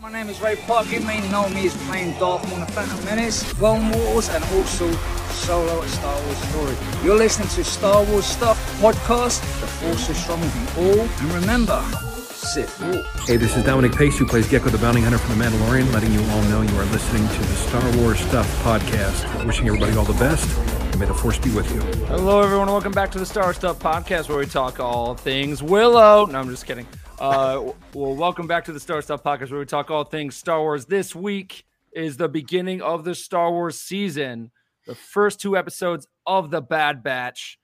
My name is Ray Park. You may know me as playing Darth Maul in the Phantom Menace, Clone Wars, and also Solo, a Star Wars story. You're listening to Star Wars Stuff podcast. The Force is strong with you all. And remember, Sith Walk. Hey, this is Dominic Pace, who plays Gekko the Bounty Hunter from The Mandalorian, letting you all know you are listening to the Star Wars Stuff podcast. Wishing everybody all the best, and may the Force be with you. Hello, everyone. and Welcome back to the Star Stuff podcast, where we talk all things Willow. No, I'm just kidding. Uh, well, welcome back to the Star Stuff podcast, where we talk all things Star Wars. This week is the beginning of the Star Wars season. The first two episodes of the Bad Batch.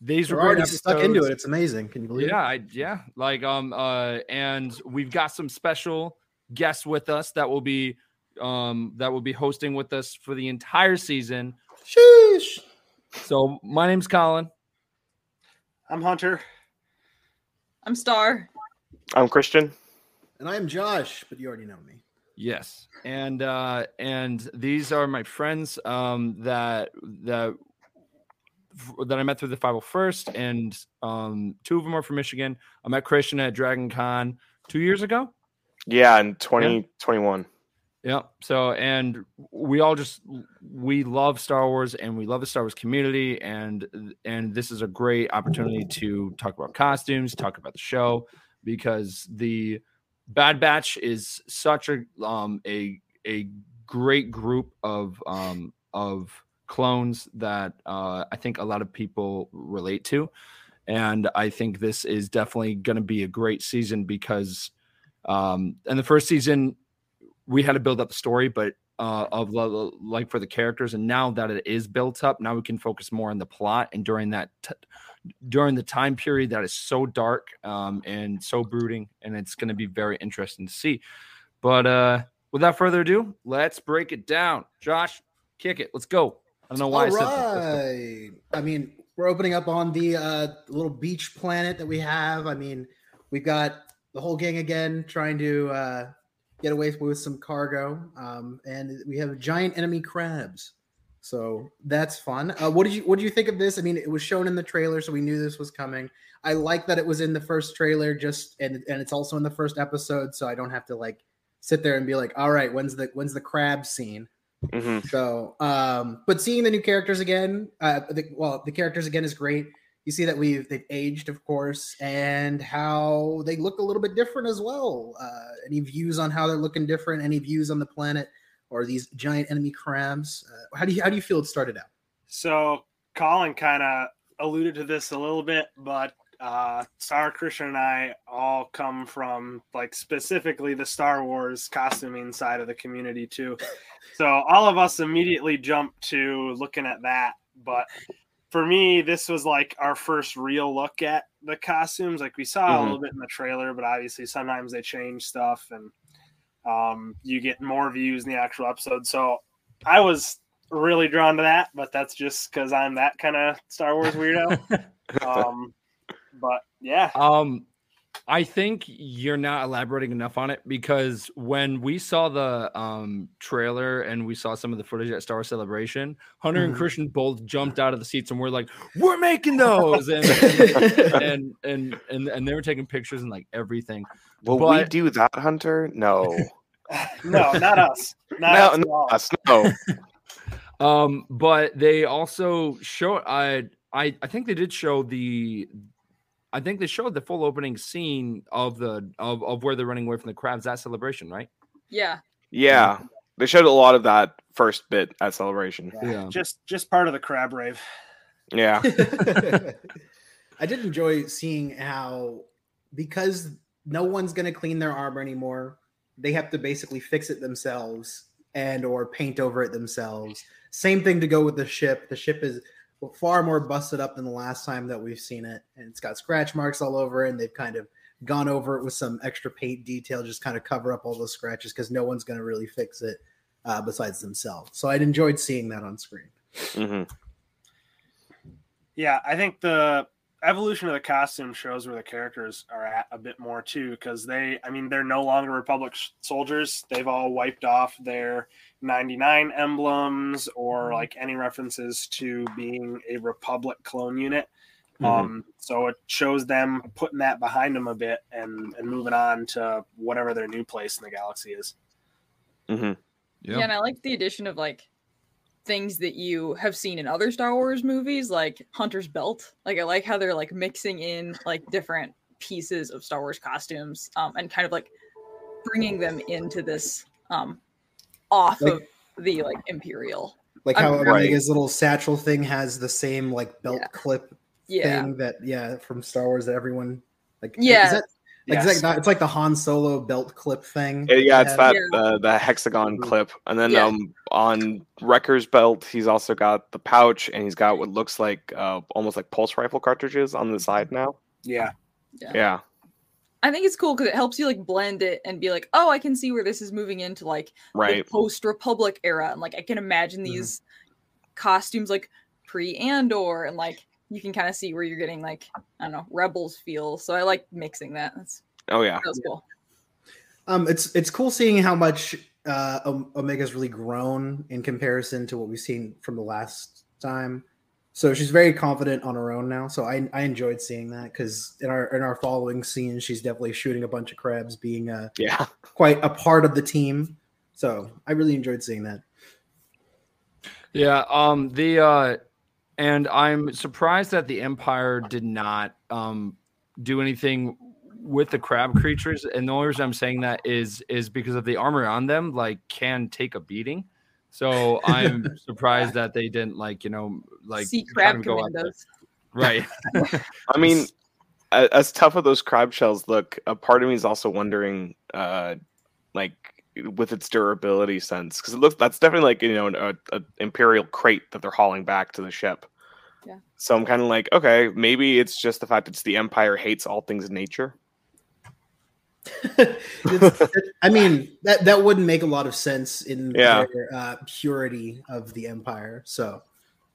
These We're were great already episodes. stuck into it. It's amazing. Can you believe Yeah, it? I, yeah. Like um uh and we've got some special guests with us that will be um that will be hosting with us for the entire season. Sheesh. So my name's Colin. I'm Hunter. I'm Star. I'm Christian. And I am Josh, but you already know me. Yes. And uh and these are my friends um that that that I met through the 501st and um two of them are from Michigan. I met Christian at Dragon Con 2 years ago. Yeah, in 2021. Yeah. So, and we all just we love Star Wars and we love the Star Wars community, and and this is a great opportunity to talk about costumes, talk about the show, because the Bad Batch is such a um a a great group of um of clones that uh, I think a lot of people relate to, and I think this is definitely going to be a great season because um and the first season we had to build up the story, but uh, of like for the characters, and now that it is built up, now we can focus more on the plot. And during that, t- during the time period that is so dark um, and so brooding, and it's going to be very interesting to see. But uh, without further ado, let's break it down. Josh, kick it. Let's go. I don't know why All right. I mean, we're opening up on the uh, little beach planet that we have. I mean, we've got the whole gang again trying to uh, get away with some cargo, um, and we have giant enemy crabs. So that's fun. Uh, what did you What do you think of this? I mean, it was shown in the trailer, so we knew this was coming. I like that it was in the first trailer, just and and it's also in the first episode, so I don't have to like sit there and be like, all right, when's the when's the crab scene? hmm So, um, but seeing the new characters again, uh, the, well, the characters again is great. You see that we've they've aged, of course, and how they look a little bit different as well. Uh, any views on how they're looking different? Any views on the planet or these giant enemy crabs? Uh, how do you how do you feel it started out? So Colin kind of alluded to this a little bit, but uh, Star Christian and I all come from like specifically the Star Wars costuming side of the community too. So all of us immediately jumped to looking at that. But for me, this was like our first real look at the costumes. Like we saw a Mhm. little bit in the trailer, but obviously sometimes they change stuff and um, you get more views in the actual episode. So I was really drawn to that, but that's just because I'm that kind of Star Wars weirdo. um, but yeah, Um, I think you're not elaborating enough on it because when we saw the um trailer and we saw some of the footage at Star Wars Celebration, Hunter and Mhm. Christian both jumped out of the seats and we're like, "We're making those!" and and and and, and they were taking pictures and like everything. Will we do that, Hunter? No. no, not us. Not no, us at no, all. us, no. Um, but they also show I I I think they did show the I think they showed the full opening scene of the of, of where they're running away from the crabs at celebration, right? Yeah. Yeah, they showed a lot of that first bit at Celebration. Yeah. Just just part of the crab rave. Yeah, I did enjoy seeing how because no one's going to clean their armor anymore, they have to basically fix it themselves and or paint over it themselves. Same thing to go with the ship. The ship is far more busted up than the last time that we've seen it, and it's got scratch marks all over it. And they've kind of gone over it with some extra paint detail, just kind of cover up all those scratches because no one's going to really fix it uh, besides themselves. So I'd enjoyed seeing that on screen. hmm Yeah, I think the evolution of the costume shows where the characters are at a bit more too, because they, I mean, they're no longer Republic sh- soldiers. They've all wiped off their 99 emblems or like any references to being a Republic clone unit. Mm-hmm. Um, so it shows them putting that behind them a bit and and moving on to whatever their new place in the galaxy is. mm-hmm. Yeah. and I like the addition of like things that you have seen in other Star Wars movies, like Hunter's Belt. Like I like how they're like mixing in like different pieces of Star Wars costumes, um, and kind of like bringing them into this um off Like- of the like Imperial. Like I'm- how Right. Omega's little satchel thing has the same like belt Yeah. clip Yeah. thing that yeah from Star Wars that everyone like Yeah. is that, like, is Yes. that not- it's like the Han Solo belt clip thing. Yeah, yeah, it's that- that uh, the hexagon Mhm. clip, and then Yeah. um on Wrecker's belt, he's also got the pouch, and he's got what looks like uh almost like pulse rifle cartridges on the side now. Yeah, Yeah. Yeah, I think it's cool because it helps you like blend it and be like, oh, I can see where this is moving into like right. the post Republic era, and like I can imagine Mhm. these costumes like pre Andor, and like you can kind of see where you're getting like I don't know Rebels feel. So I like mixing that. That's Oh yeah, that was cool. Um, it's it's cool seeing how much uh, Omega's really grown in comparison to what we've seen from the last time. So she's very confident on her own now. So I, I enjoyed seeing that because in our in our following scene, she's definitely shooting a bunch of crabs, being a yeah. quite a part of the team. So I really enjoyed seeing that. Yeah, um the uh and I'm surprised that the Empire did not um do anything with the crab creatures. And the only reason I'm saying that is is because of the armor on them, like can take a beating. So I'm surprised that they didn't like, you know, like see kind crab of go out there. commandos. Right. I mean, as tough as those crab shells look, a part of me is also wondering, uh, like with its durability sense, because it looks that's definitely like you know an a, a imperial crate that they're hauling back to the ship. Yeah. So I'm kind of like, okay, maybe it's just the fact it's the Empire hates all things in nature. It's- I mean, that that wouldn't make a lot of sense in Yeah. their uh, purity of the Empire. So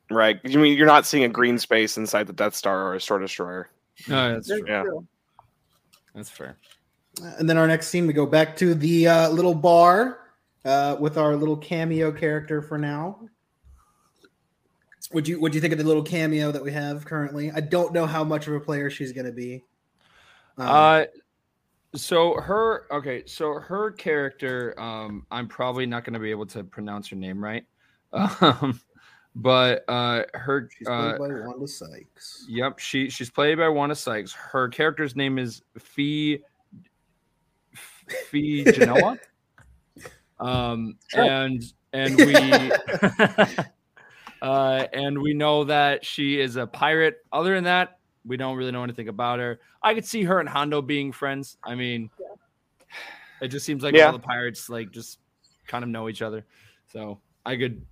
Right. You mean you're not seeing a green space inside the Death Star or a Star Destroyer? No, that's That's true. Yeah. That's fair. And then our next scene, we go back to the uh, little bar uh, with our little cameo character for now. Would you Would you think of the little cameo that we have currently? I don't know how much of a player she's going to be. Um, Uh, so her okay, so her character, um, I'm probably not going to be able to pronounce her name right, um, but uh, her, she's played uh, by Wanda Sykes. yep, she she's played by Wanda Sykes. Her character's name is Phee Phee Genoa, um, and and we. Uh, and we know that she is a pirate. Other than that, we don't really know anything about her. I could see her and Hondo being friends. I mean, it just seems like Yeah. all the pirates like just kind of know each other. So I could,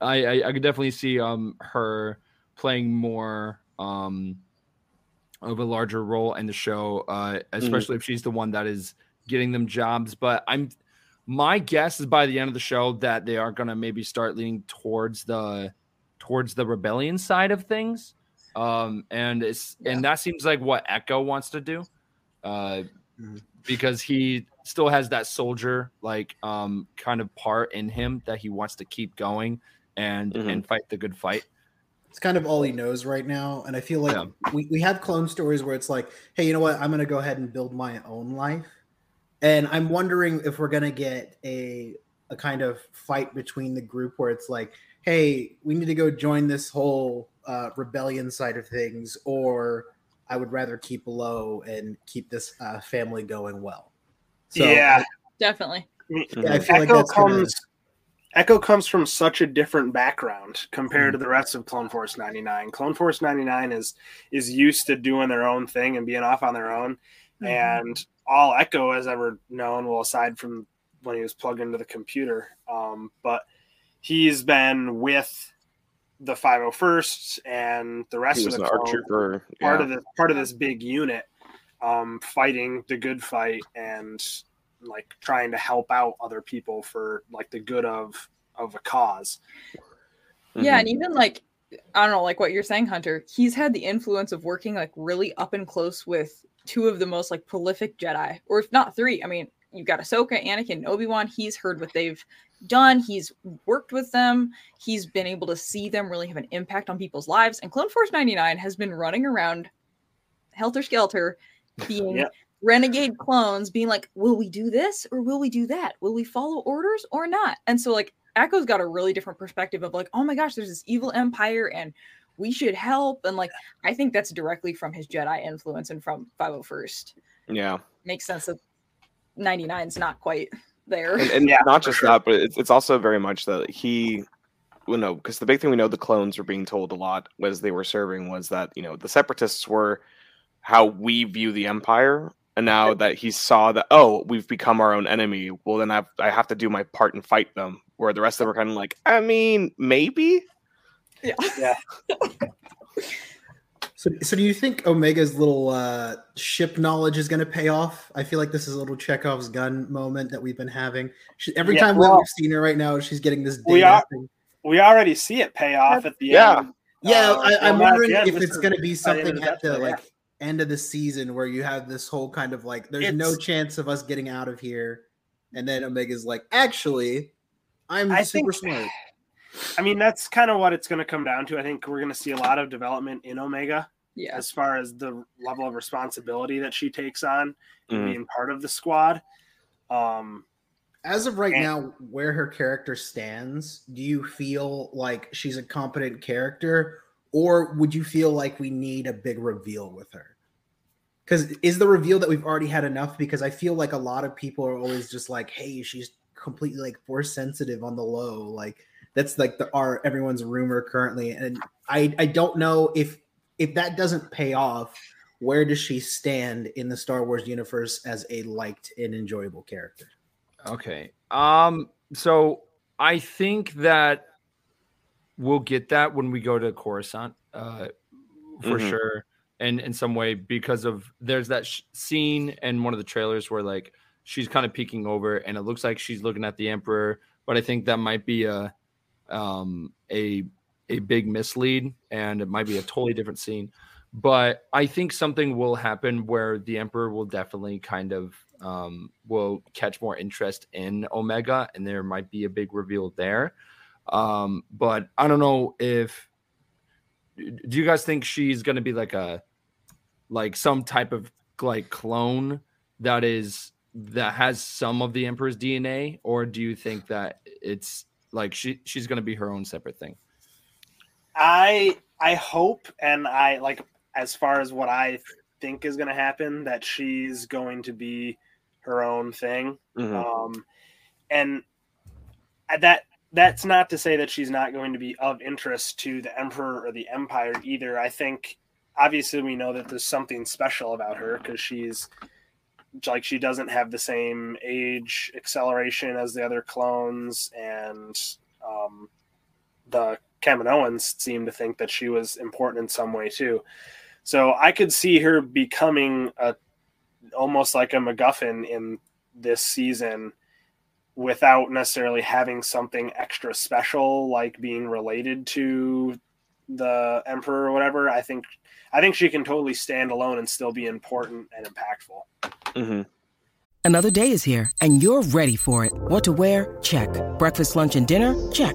I, I, I could definitely see um her playing more um of a larger role in the show, uh, especially if she's the one that is getting them jobs. But I'm my guess is by the end of the show that they are going to maybe start leaning towards the towards the rebellion side of things um and it's and that seems like what echo wants to do uh Mhm. because he still has that soldier like um kind of part in him that he wants to keep going and Mhm. and fight the good fight It's kind of all he knows right now, and I feel like Yeah. we, we have clone stories where it's like, hey, you know what? I'm going to go ahead and build my own life, and I'm wondering if we're going to get a a kind of fight between the group where it's like, hey, we need to go join this whole uh, rebellion side of things, or I would rather keep low and keep this uh, family going well. So, yeah. Definitely. yeah, I feel like Echo that's gonna- comes. Echo comes from such a different background compared to the rest of Clone Force 99. Clone Force 99 is is used to doing their own thing and being off on their own. And all Echo has ever known, well, aside from when he was plugged into the computer, um, but he's been with the 501st and the rest of was the an clone trooper. part yeah. of the part of this big unit um fighting the good fight and like trying to help out other people for like the good of of a cause Yeah, Mhm. and even like I don't know, like what you're saying, Hunter. He's had the influence of working like really up and close with two of the most like prolific Jedi, or if not three. I mean, you've got Ahsoka, Anakin, Obi Wan. He's heard what they've done. He's worked with them. He's been able to see them really have an impact on people's lives. And Clone Force 99 has been running around helter skelter, being renegade clones, being like, will we do this or will we do that? Will we follow orders or not? And so, like, Echo's got a really different perspective of like, oh my gosh, there's this evil empire and we should help. And like, I think that's directly from his Jedi influence and from 501st. Yeah, Makes sense that 99's not quite there. and, and Yeah, not just sure. that, but it's, it's also very much that he, well, no, because the big thing we know the clones were being told a lot as they were serving was that you know the separatists were how we view the empire, and now that he saw that oh we've become our own enemy, well then I I have to do my part and fight them. Where the rest of them were kind of like, I mean, maybe. Yeah. Yeah. So, so do you think Omega's little uh, ship knowledge is going to pay off? I feel like this is a little Chekhov's gun moment that we've been having. She, every Yeah, time well- we've seen her right now, she's getting this. We are- thing. We already see it pay off at the Yeah. end. Yeah, Uh, I, I'm wondering end, if it's going to be by the end something the at the episode, yeah. like end of the season where you have this whole kind of like, there's no chance of us getting out of here, and then Omega's like, actually, I'm I super think- smart. I mean, that's kind of what it's going to come down to. I think we're going to see a lot of development in Omega Yeah. as far as the level of responsibility that she takes on Mhm. being part of the squad. Um, As of right And- now, where her character stands, do you feel like she's a competent character, or would you feel like we need a big reveal with her? Because is the reveal that we've already had enough? Because I feel like a lot of people are always just like, "Hey, she's completely like force sensitive on the low." Like that's like the our everyone's rumor currently, and I I don't know if if that doesn't pay off. Where does she stand in the Star Wars universe as a liked and enjoyable character? Okay. Um. So I think that we'll get that when we go to Coruscant, uh, for Mhm. sure, and in some way because of there's that sh- scene in one of the trailers where like she's kind of peeking over and it looks like she's looking at the Emperor, but I think that might be a um a a big mislead and it might be a totally different scene. But I think something will happen where the Emperor will definitely kind of um, will catch more interest in Omega, and there might be a big reveal there. Um, but I don't know if do you guys think she's going to be like a like some type of like clone that is that has some of the Emperor's DNA, or do you think that it's like she she's going to be her own separate thing? I I hope and I like as far as what I think is going to happen that she's going to be her own thing. Mhm. Um, and that that's not to say that she's not going to be of interest to the emperor or the empire either. I think obviously we know that there's something special about her because she's like she doesn't have the same age acceleration as the other clones and um, the Kaminoans seemed to think that she was important in some way too. So I could see her becoming a almost like a MacGuffin in this season without necessarily having something extra special like being related to the emperor or whatever. I think I think she can totally stand alone and still be important and impactful. mm-hmm. Another day is here, and you're ready for it. What to wear? Check. Breakfast, lunch, and dinner? Check.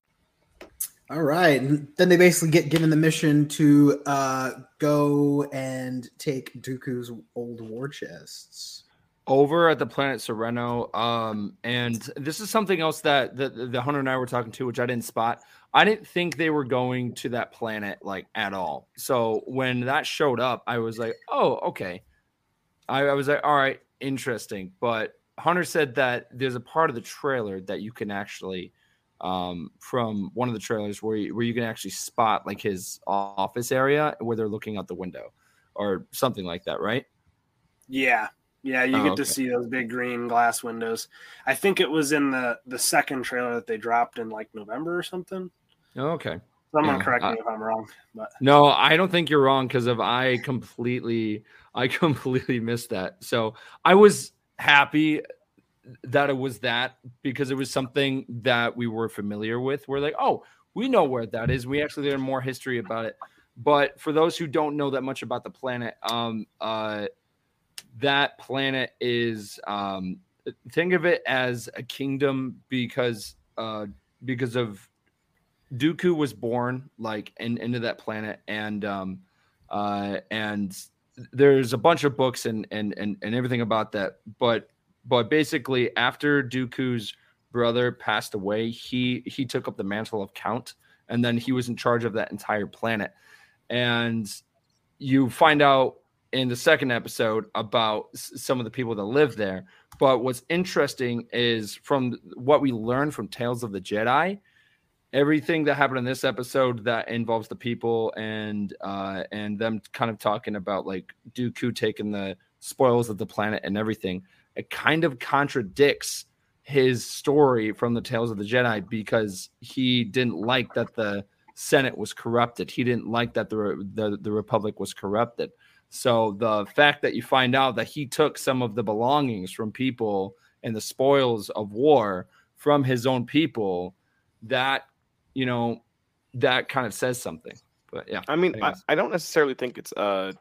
All right. and Then they basically get given the mission to uh, go and take Dooku's old war chests. over at the planet Serenno. Um, and this is something else that the, the hunter and I were talking to, which I didn't spot. I didn't think they were going to that planet like at all. So when that showed up, I was like, oh, okay. I, I was like, all right, interesting. But Hunter said that there's a part of the trailer that you can actually, um, from one of the trailers where you, where you can actually spot like his office area where they're looking out the window or something like that, right? Yeah. Yeah, you Oh, get okay. to see those big green glass windows. I think it was in the the second trailer that they dropped in like November or something. Okay. Someone Yeah, correct me I- if I'm wrong, but No, I don't think you're wrong because if I completely, I completely missed that. So I was happy that it was that because it was something that we were familiar with. We're like, oh, we know where that is. We actually learned more history about it. But for those who don't know that much about the planet, um, uh, that planet is um, think of it as a kingdom because uh, because of Dooku was born like in, into that planet and um uh and there's a bunch of books and and and, and everything about that but but basically after Dooku's brother passed away he he took up the mantle of count and then he was in charge of that entire planet. And you find out in the second episode about some of the people that live there. But what's interesting is from what we learned from tales of the jedi everything that happened in this episode that involves the people and uh and them kind of talking about like Dooku taking the spoils of the planet and everything it kind of contradicts his story from the tales of the jedi because he didn't like that the senate was corrupted. He didn't like that the the, the republic was corrupted. So the fact that you find out that he took some of the belongings from people and the spoils of war from his own people that you know that kind of says something. But yeah. I mean, I. I don't necessarily think it's uh,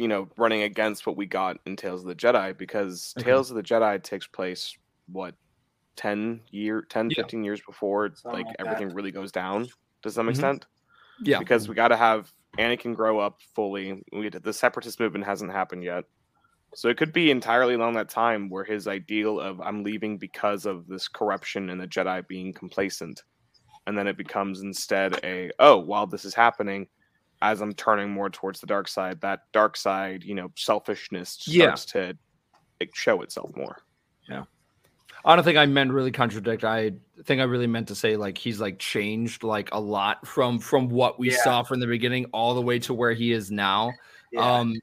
you know, running against what we got in Tales of the Jedi because. Tales of the Jedi takes place what 10 year 10 Yeah. 15 years before Something like like that. everything really goes down to some Mhm. extent yeah because we got to have Anakin grow up fully. We the separatist movement hasn't happened yet. So it could be entirely along that time where his ideal of I'm leaving because of this corruption and the Jedi being complacent. And then it becomes instead a oh, while this is happening, as I'm turning more towards the dark side, that dark side, you know, selfishness Yeah. starts to like, show itself more. Yeah. I don't think I meant really contradict. I think I really meant to say like he's like changed like a lot from from what we Yeah. saw from the beginning all the way to where he is now. yeah. Um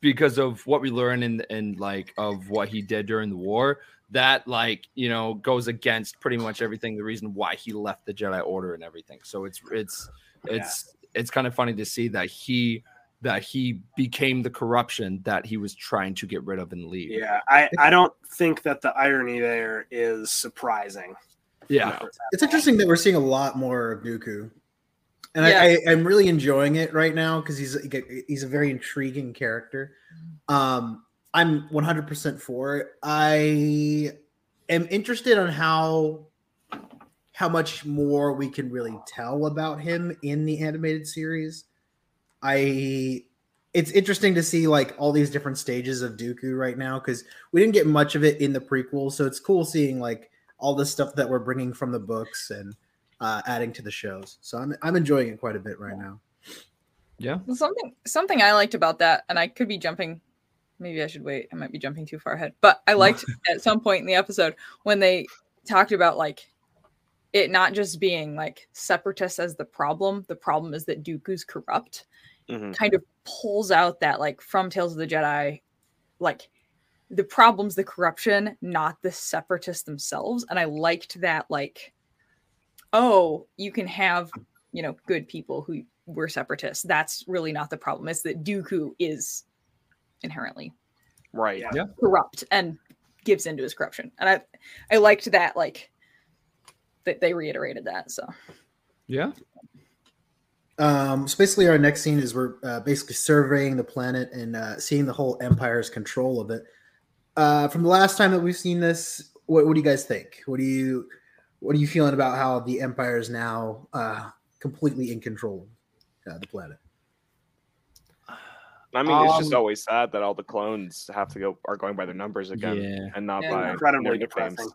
because of what we learned in in like of what he did during the war. That like you know goes against pretty much everything. The reason why he left the Jedi Order and everything. So it's it's it's it's kind of funny to see that he that he became the corruption that he was trying to get rid of and leave. yeah, I, I don't think that the irony there is surprising. Yeah. No. It's interesting that we're seeing a lot more of Dooku, and Yeah. I, I, I'm really enjoying it right now because he's he's a very intriguing character. Um, I'm 100% for it. I am interested on how how much more we can really tell about him in the animated series. I it's interesting to see like all these different stages of Dooku right now because we didn't get much of it in the prequel, so it's cool seeing like all the stuff that we're bringing from the books and uh, adding to the shows. So I'm I'm enjoying it quite a bit right now. Yeah. Well, Something something I liked about that, and I could be jumping. Maybe I should wait. I might be jumping too far ahead. But I liked at some point in the episode when they talked about like it not just being like separatists as the problem. The problem is that Dooku's corrupt. Mhm. Kind of pulls out that like from Tales of the Jedi, like the problem's the corruption, not the separatists themselves. And I liked that like, oh, you can have you know good people who were separatists. That's really not the problem. It's that Dooku is inherently Right. Yeah. corrupt and gives into his corruption. And I I liked that like that they reiterated that. So Yeah. Um, so basically, our next scene is we're uh, basically surveying the planet and uh, seeing the whole Empire's control of it. Uh, from the last time that we've seen this, what, what do you guys think? What do you what are you feeling about how the Empire is now uh, completely in control of uh, the planet? I mean, it's just Um, always sad that all the clones have to go are going by their numbers again Yeah. and not Yeah. by Incredibly their nicknames. depressing.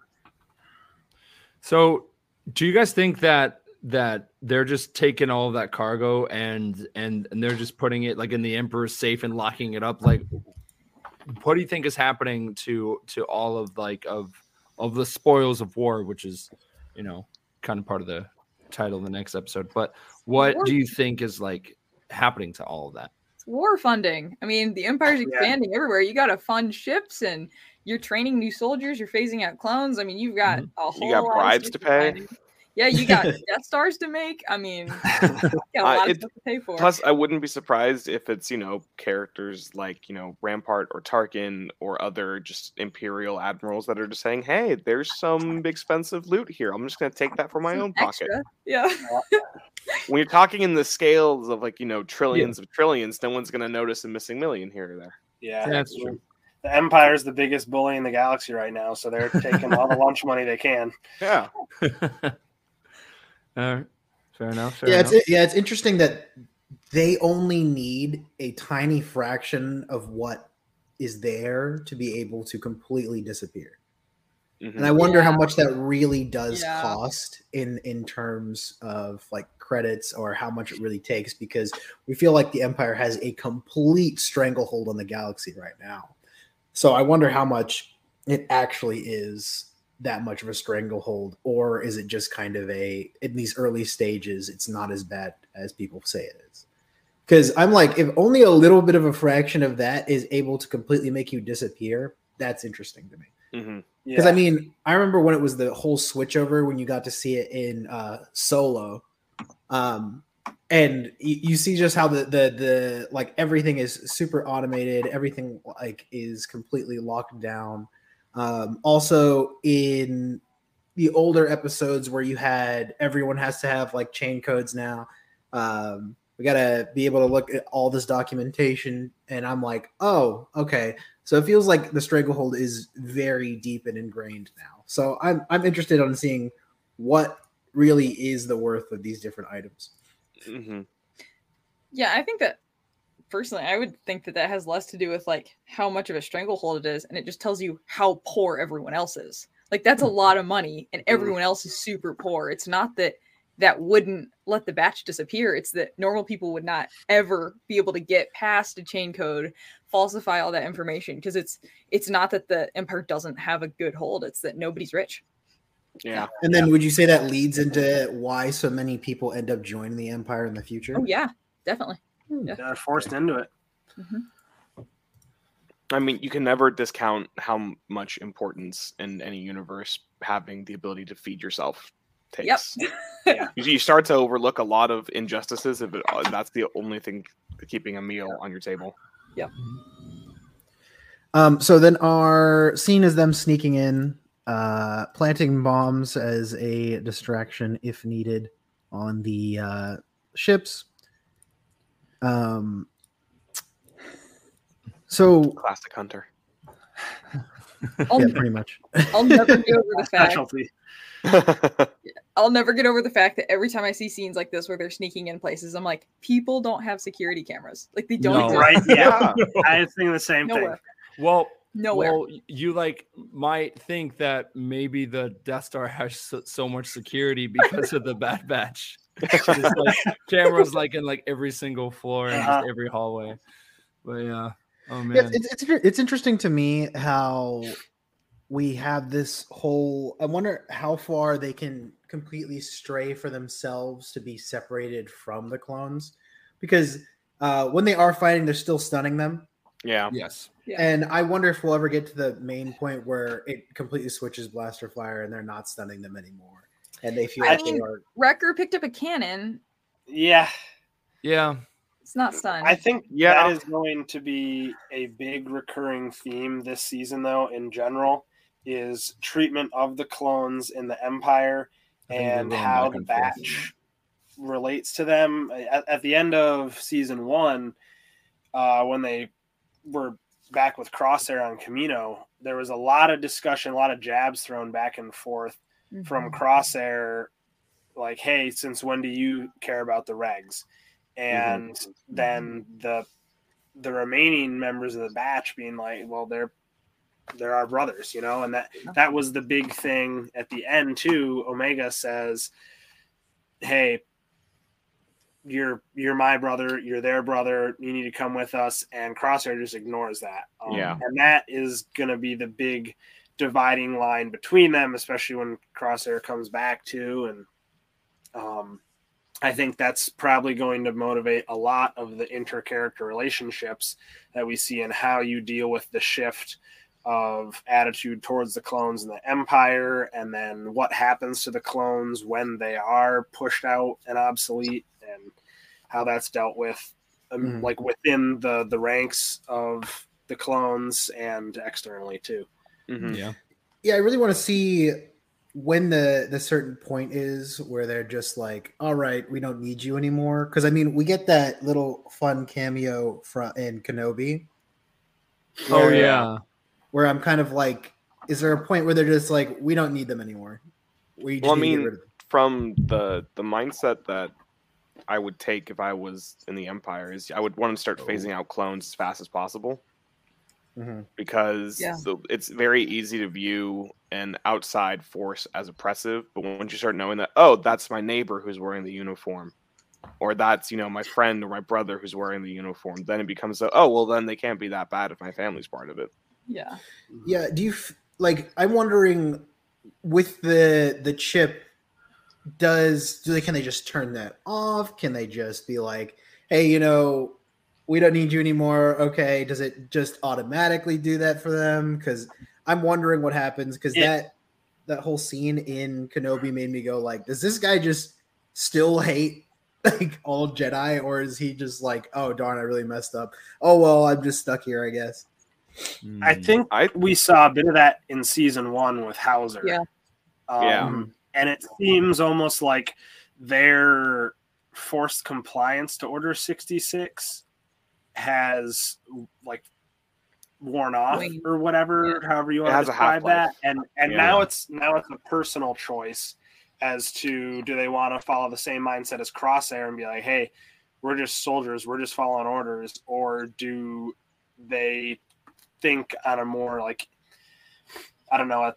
So, do you guys think that that they're just taking all of that cargo and and and they're just putting it like in the emperor's safe and locking it up? Like, what do you think is happening to to all of like of of the spoils of war, which is you know kind of part of the title of the next episode? But what War- do you think is like happening to all of that? it's war funding. I mean, the Empire's oh, Yeah. expanding everywhere. You got to fund ships and you're training new soldiers. You're phasing out clones. I mean, you've got a whole you got lot bribes stuff to pay? finding. Yeah, you got Death Stars to make. I mean, you got a Uh, lot of it- stuff to pay for. Plus, I wouldn't be surprised if it's you know characters like you know Rampart or Tarkin or other just Imperial admirals that are just saying, "Hey, there's some expensive loot here. I'm just going to take that for my Some own pocket." Yeah. When you're talking in the scales of like you know trillions of trillions, no one's going to notice a missing million here or there. Yeah, That's true. The Empire's the biggest bully in the galaxy right now, so they're taking all the lunch money they can. Yeah, All right. Fair enough. Fair yeah, enough. it's yeah, it's interesting that they only need a tiny fraction of what is there to be able to completely disappear. Mhm. And I wonder how much that really does Yeah. cost in in terms of like credits or how much it really takes because we feel like the Empire has a complete stranglehold on the galaxy right now. So I wonder how much it actually is that much of a stranglehold, or is it just kind of a in these early stages, it's not as bad as people say it is. Because I'm like, if only a little bit of a fraction of that is able to completely make you disappear, that's interesting to me. Mhm. Because Yeah. I mean, I remember when it was the whole switchover when you got to see it in uh, Solo, um, and you, you see just how the the the like everything is super automated, everything like is completely locked down. Um, also, in the older episodes where you had everyone has to have like chain codes now, um, we got to be able to look at all this documentation, and I'm like, oh, okay. So it feels like the stranglehold is very deep and ingrained now. So I'm I'm interested on seeing what really is the worth of these different items. Mhm. Yeah, I think that personally, I would think that that has less to do with like how much of a stranglehold it is, and it just tells you how poor everyone else is. Like that's a lot of money, and everyone else is super poor. It's not that that wouldn't let the batch disappear. It's that normal people would not ever be able to get past a chain code, falsify all that information because it's it's not that the empire doesn't have a good hold. It's that nobody's rich. Yeah. And then would you say that leads into why so many people end up joining the empire in the future? Oh yeah, definitely. They're forced into it. I mean, you can never discount how much importance in any universe having the ability to feed yourself takes. Yep. You, you start to overlook a lot of injustices if it, uh, that's the only thing keeping a meal on your table. Yeah. Um, so then our scene is them sneaking in, uh, planting bombs as a distraction if needed on the uh, ships. Um, so Classic Hunter. I'll, yeah, pretty much. I'll never get over the fact Specialty. I'll never get over the fact that every time I see scenes like this where they're sneaking in places, I'm like, people don't have security cameras. Like they don't No. exist Right? Yeah. I was thinking the same nowhere. thing. Well, Nowhere. Well, you like might think that maybe the Death Star has so, so much security because of the Bad Batch. Like cameras like in like every single floor and Uh-huh. just every hallway. But yeah. Oh man. Yeah, it's, it's it's interesting to me how we have this whole. I wonder how far they can completely stray for themselves to be separated from the clones, because uh, when they are fighting, they're still stunning them. Yeah. yes. Yeah. And I wonder if we'll ever get to the main point where it completely switches blaster Flyer and they're not stunning them anymore, and they feel I like they are. Wrecker picked up a cannon. Yeah. Yeah. It's not stunned. I think Yeah. that is going to be a big recurring theme this season, though, in general, is treatment of the clones in the Empire I think they're and how the batch relates to them. At, at the end of season one, uh, when they were back with Crosshair on Kamino, there was a lot of discussion, a lot of jabs thrown back and forth from Mhm. Crosshair, like, "Hey, since when do you care about the regs?" And then the the remaining members of the batch being like, "Well, they're they're our brothers," you know, and that that was the big thing at the end too. Omega says, "Hey." You're you're my brother. You're their brother. You need to come with us. And Crosshair just ignores that. Um, Yeah. and that is going to be the big dividing line between them, especially when Crosshair comes back too. And um, I think that's probably going to motivate a lot of the inter-character relationships that we see and how you deal with the shift of attitude towards the clones and the Empire, and then what happens to the clones when they are pushed out and obsolete, and how that's dealt with, um, Mhm. like within the the ranks of the clones and externally too. Mhm. Yeah. yeah, I really want to see when the the certain point is where they're just like, all right, we don't need you anymore. Because I mean, we get that little fun cameo from in Kenobi. Oh yeah. where I'm kind of like, is there a point where they're just like, we don't need them anymore? We just Well, I need to get mean, rid of them. from the the mindset that I would take if I was in the Empire is I would want to start phasing out clones as fast as possible Mhm. because Yeah. the, it's very easy to view an outside force as oppressive, but once you start knowing that, oh, that's my neighbor who's wearing the uniform, or that's you know my friend or my brother who's wearing the uniform, then it becomes a, oh well, then they can't be that bad if my family's part of it. Yeah. Yeah. Do you f- like? I'm wondering with the the chip. Does do they can they just turn that off? Can they just be like, hey, you know, we don't need you anymore? Okay. Does it just automatically do that for them? Because I'm wondering what happens. Because It- that that whole scene in Kenobi made me go like, does this guy just still hate like all Jedi, or is he just like, oh darn, I really messed up. Oh well, I'm just stuck here, I guess. I Mm. think I- we saw a bit of that in season one with Howzer. Yeah. Um, Yeah. And it seems almost like their forced compliance to Order 66 has like worn off or whatever, however you want to has describe that. And and Yeah. now it's now it's a personal choice as to do they want to follow the same mindset as Crosshair and be like, hey, we're just soldiers, we're just following orders, or do they think on a more like I don't know, a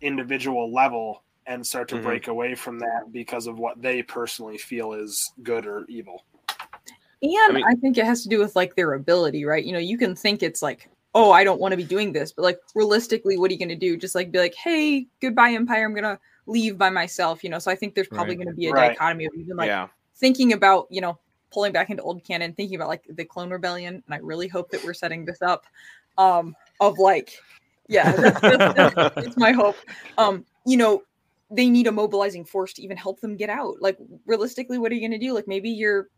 individual level and start to Mhm. break away from that because of what they personally feel is good or evil. And mean- I think it has to do with like their ability, right? You know, you can think it's like, oh, I don't want to be doing this, but like realistically, what are you going to do? Just like be like, hey, goodbye, Empire. I'm going to leave by myself, you know? So I think there's probably Right. going to be a Right. dichotomy of even like yeah, thinking about, you know, pulling back into old canon, thinking about like the clone rebellion. And I really hope that we're setting this up um, of like, yeah, that's, that's, that's, it's my hope. Um, you know, they need a mobilizing force to even help them get out. Like realistically, what are you going to do? Like maybe your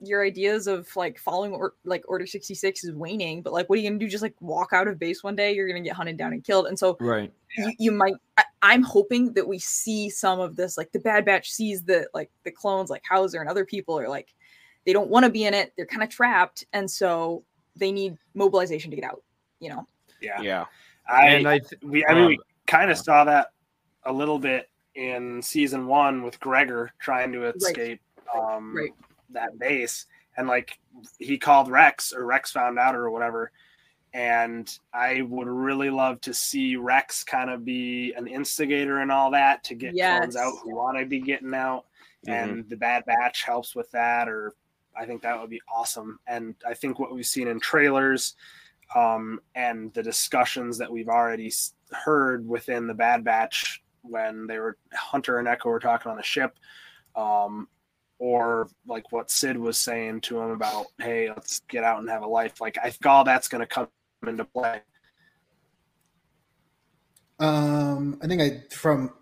your ideas of like following or like Order 66 is waning, but like what are you going to do? Just like walk out of base one day? You're going to get hunted down and killed. And so Right. you, you might I, i'm hoping that we see some of this like the bad batch sees that like the clones like Howzer and other people are like they don't want to be in it they're kind of trapped and so they need mobilization to get out you know Yeah. yeah. I, and I, th- we I mean um, we kind of saw that a little bit in season one with Gregor trying to escape um Right. that base. And like he called Rex or Rex found out or whatever. And I would really love to see Rex kind of be an instigator and all that to get clones out who want to be getting out. Mhm. and the Bad Batch helps with that or I think that would be awesome. And I think what we've seen in trailers um, and the discussions that we've already heard within the Bad Batch when they were Hunter and Echo were talking on the ship, um, or like what Cid was saying to him about, hey, let's get out and have a life. Like I think all that's going to come into play. Um, I think I from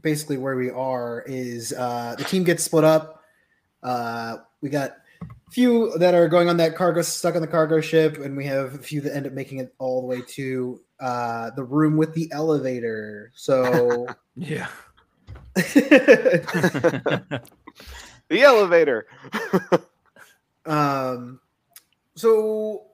basically where we are is uh, the team gets split up. Uh, we got a few that are going on that cargo stuck on the cargo ship, and we have a few that end up making it all the way to uh, the room with the elevator. So yeah. the elevator. um, so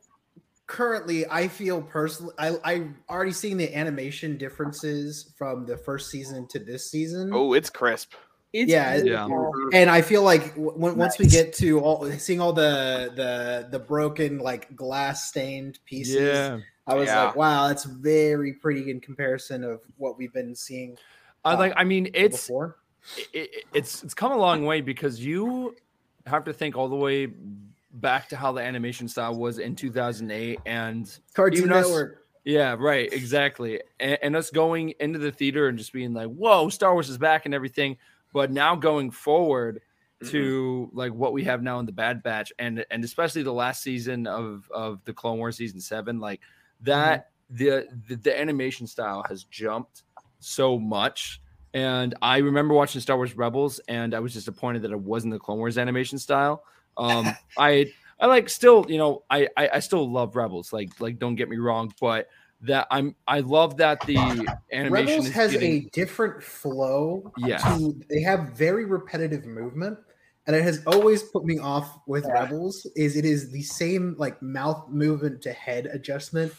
currently i feel personally i i already seen the animation differences from the first season to this season oh, it's crisp. it's Yeah, it- beautiful. and I feel like w- when, once we get to all seeing all the the the broken like glass stained pieces, Yeah. I was Yeah. like, wow, that's very pretty in comparison of what we've been seeing I like. Uh, I mean, it's before. it, it- it's it's come a long way because you have to think all the way back to how the animation style was in 2008 and Cartoon us- Network. yeah right exactly and, and us going into the theater and just being like whoa star wars is back and everything but now going forward to like what we have now in the bad batch and and especially the last season of of the clone wars season seven like that the, the the animation style has jumped so much. And I remember watching Star Wars Rebels, and I was disappointed that it wasn't the Clone Wars animation style. Um, I I like still, you know, I, I I still love Rebels. Like like don't get me wrong, but that I'm I love that the animation Rebels has getting, a different flow. Yeah, to- they have very repetitive movement, and it has always put me off with Yeah. Rebels. Is it is the same like mouth movement to head adjustment.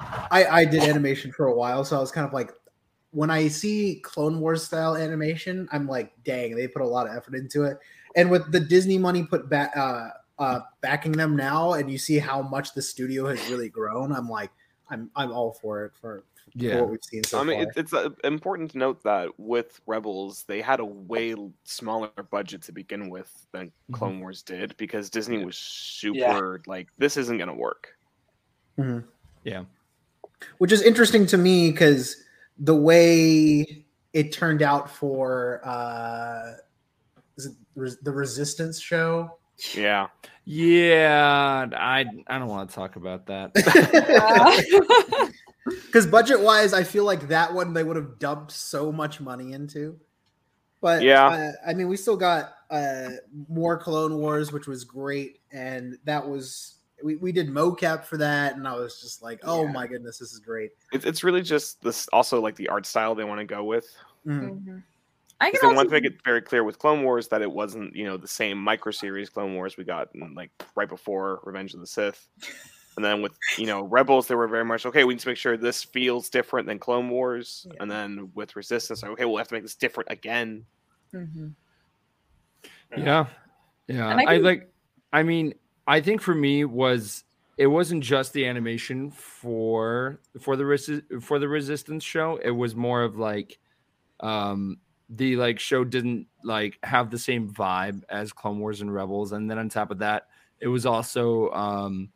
I I did animation for a while, so I was kind of like, when I see Clone Wars style animation, I'm like, dang, they put a lot of effort into it. And with the Disney money put back uh, uh, backing them now, and you see how much the studio has really grown, I'm like, I'm I'm all for it for, for Yeah. what we've seen so I mean, far. it, it's uh, important to note that with Rebels, they had a way smaller budget to begin with than Mm-hmm. Clone Wars did because Disney was super like, this isn't going to work. yeah. Which is interesting to me because the way it turned out for uh is it Res- the resistance show Yeah. Yeah, I I don't want to talk about that. because budget wise i feel like that one they would have dumped so much money into but Yeah. uh, i mean we still got uh more clone wars which was great and that was we, we did mocap for that and i was just like oh Yeah. my goodness this is great It's, it's really just this also like the art style they want to go with. Mhm. Mhm. I Because can they want to make it very clear with Clone Wars that it wasn't, you know, the same micro series Clone Wars we got in, like right before Revenge of the Sith. And then with you know Rebels, they were very much okay. We need to make sure this feels different than Clone Wars. Yeah. And then with Resistance, okay, we'll have to make this different again. Mhm. Yeah. Yeah. And I I, like I mean, I think for me was it wasn't just the animation for for the resi- for the resistance show. It was more of like um the like show didn't like have the same vibe as Clone Wars and Rebels. And then on top of that, it was also um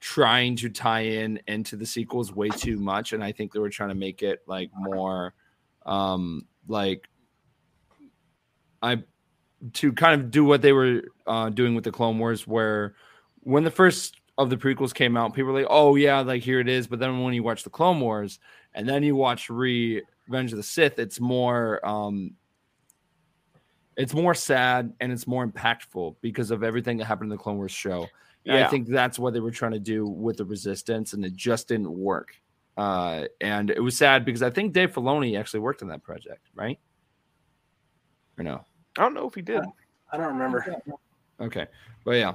trying to tie in into the sequels way too much. And I think they were trying to make it like more um like I to kind of do what they were uh, doing with the Clone Wars, where when the first of the prequels came out, people were like, "Oh yeah, like here it is." But then when you watch the Clone Wars, and then you watch Revenge of the Sith, it's more, um, it's more sad and it's more impactful because of everything that happened in the Clone Wars show. And I think that's what they were trying to do with the Resistance, and it just didn't work. Uh, and it was sad because I think Dave Filoni actually worked on that project, right? Or no? I don't know if he did. I don't remember. Okay, but yeah,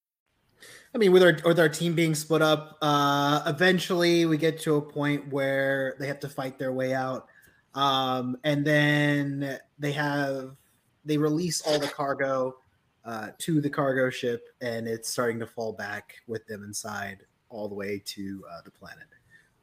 I mean, with our with our team being split up, uh, eventually we get to a point where they have to fight their way out, um, and then they have they release all the cargo uh, to the cargo ship, and it's starting to fall back with them inside all the way to uh, the planet.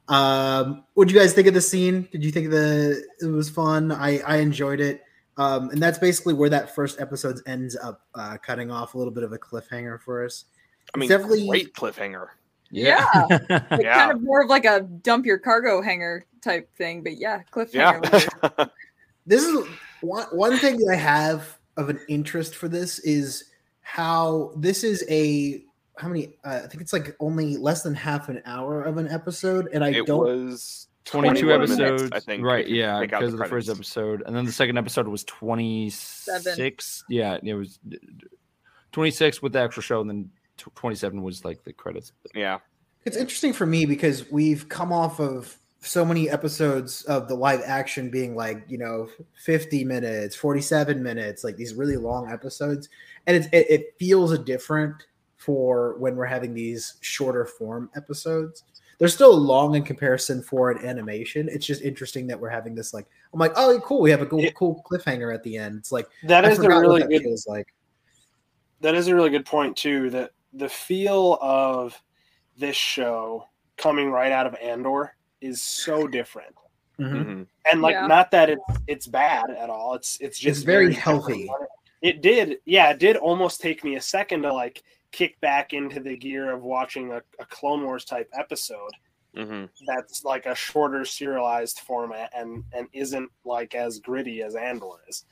Um, what do you guys think of the scene? Did you think the it was fun? I I enjoyed it. Um, and that's basically where that first episode ends up uh, cutting off a little bit of a cliffhanger for us. I mean, definitely- great cliffhanger. Yeah. Like, Yeah. Kind of more of like a dump your cargo hanger type thing, but yeah, Yeah. cliffhanger. was- this is one one thing that I have of an interest for this is how this is a how many uh, I think it's like only less than half an hour of an episode, and I it don't. It was 22 21 minutes, episodes. I think. Right, yeah, take out because of the first episode. And then the second episode was 26. Yeah, it was 26 with the extra show, and then tw- 27 was like the credits. Yeah. It's interesting for me because we've come off of so many episodes of the live action being like you know 50 minutes 47 minutes like these really long episodes and it's, it, it feels different for when we're having these shorter form episodes they're still long in comparison for an animation it's just interesting that we're having this like i'm like oh cool we have a cool, Yeah. cool cliffhanger at the end it's like That I is a really good feels like that is a really good point too that the feel of this show coming right out of andor is so different. Mhm. Mhm. And like Yeah. not that it's it's bad at all. It's it's just It's very different. healthy. It did, yeah, it did almost take me a second to like kick back into the gear of watching a, a Clone Wars type episode Mhm. that's like a shorter serialized format and and isn't like as gritty as Andor is.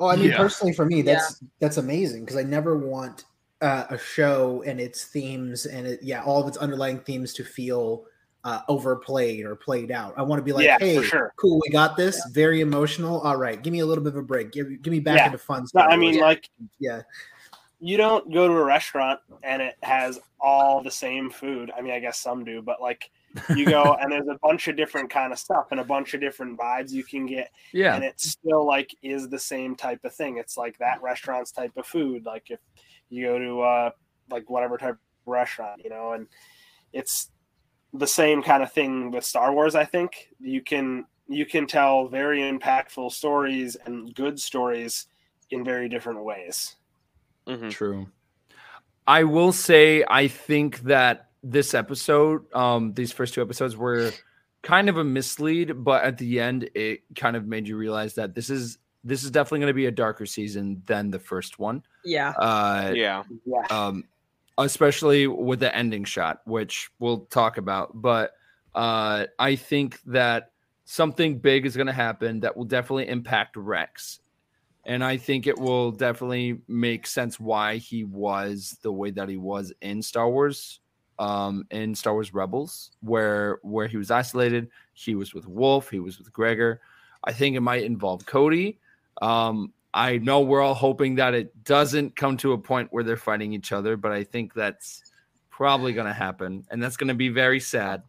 Oh, I mean, Yeah. personally, for me, that's that's amazing because I never want uh, a show and its themes and it, yeah, all of its underlying themes to feel uh, overplayed or played out. I want to be like, Yeah, hey, sure. cool, we got this. Very emotional. All right, give me a little bit of a break. Give give me back Yeah. into fun No, stuff. I mean, like yeah, you don't go to a restaurant and it has all the same food. I mean, I guess some do, but like you go and there's a bunch of different kind of stuff and a bunch of different vibes you can get Yeah. and it still like is the same type of thing it's like that restaurant's type of food like if you go to uh like whatever type of restaurant you know and it's the same kind of thing with star wars i think you can you can tell very impactful stories and good stories in very different ways Mhm. True. I will say I think that this episode, um, these first two episodes were kind of a mislead, but at the end it kind of made you realize that this is this is definitely going to be a darker season than the first one. Yeah. Uh Yeah. yeah um especially with the ending shot which we'll talk about but uh i think that something big is going to happen that will definitely impact rex and i think it will definitely make sense why he was the way that he was in star wars um in star wars rebels where where he was isolated he was with wolf he was with gregor i think it might involve cody um I know we're all hoping that it doesn't come to a point where they're fighting each other, but I think that's probably going to happen, and that's going to be very sad.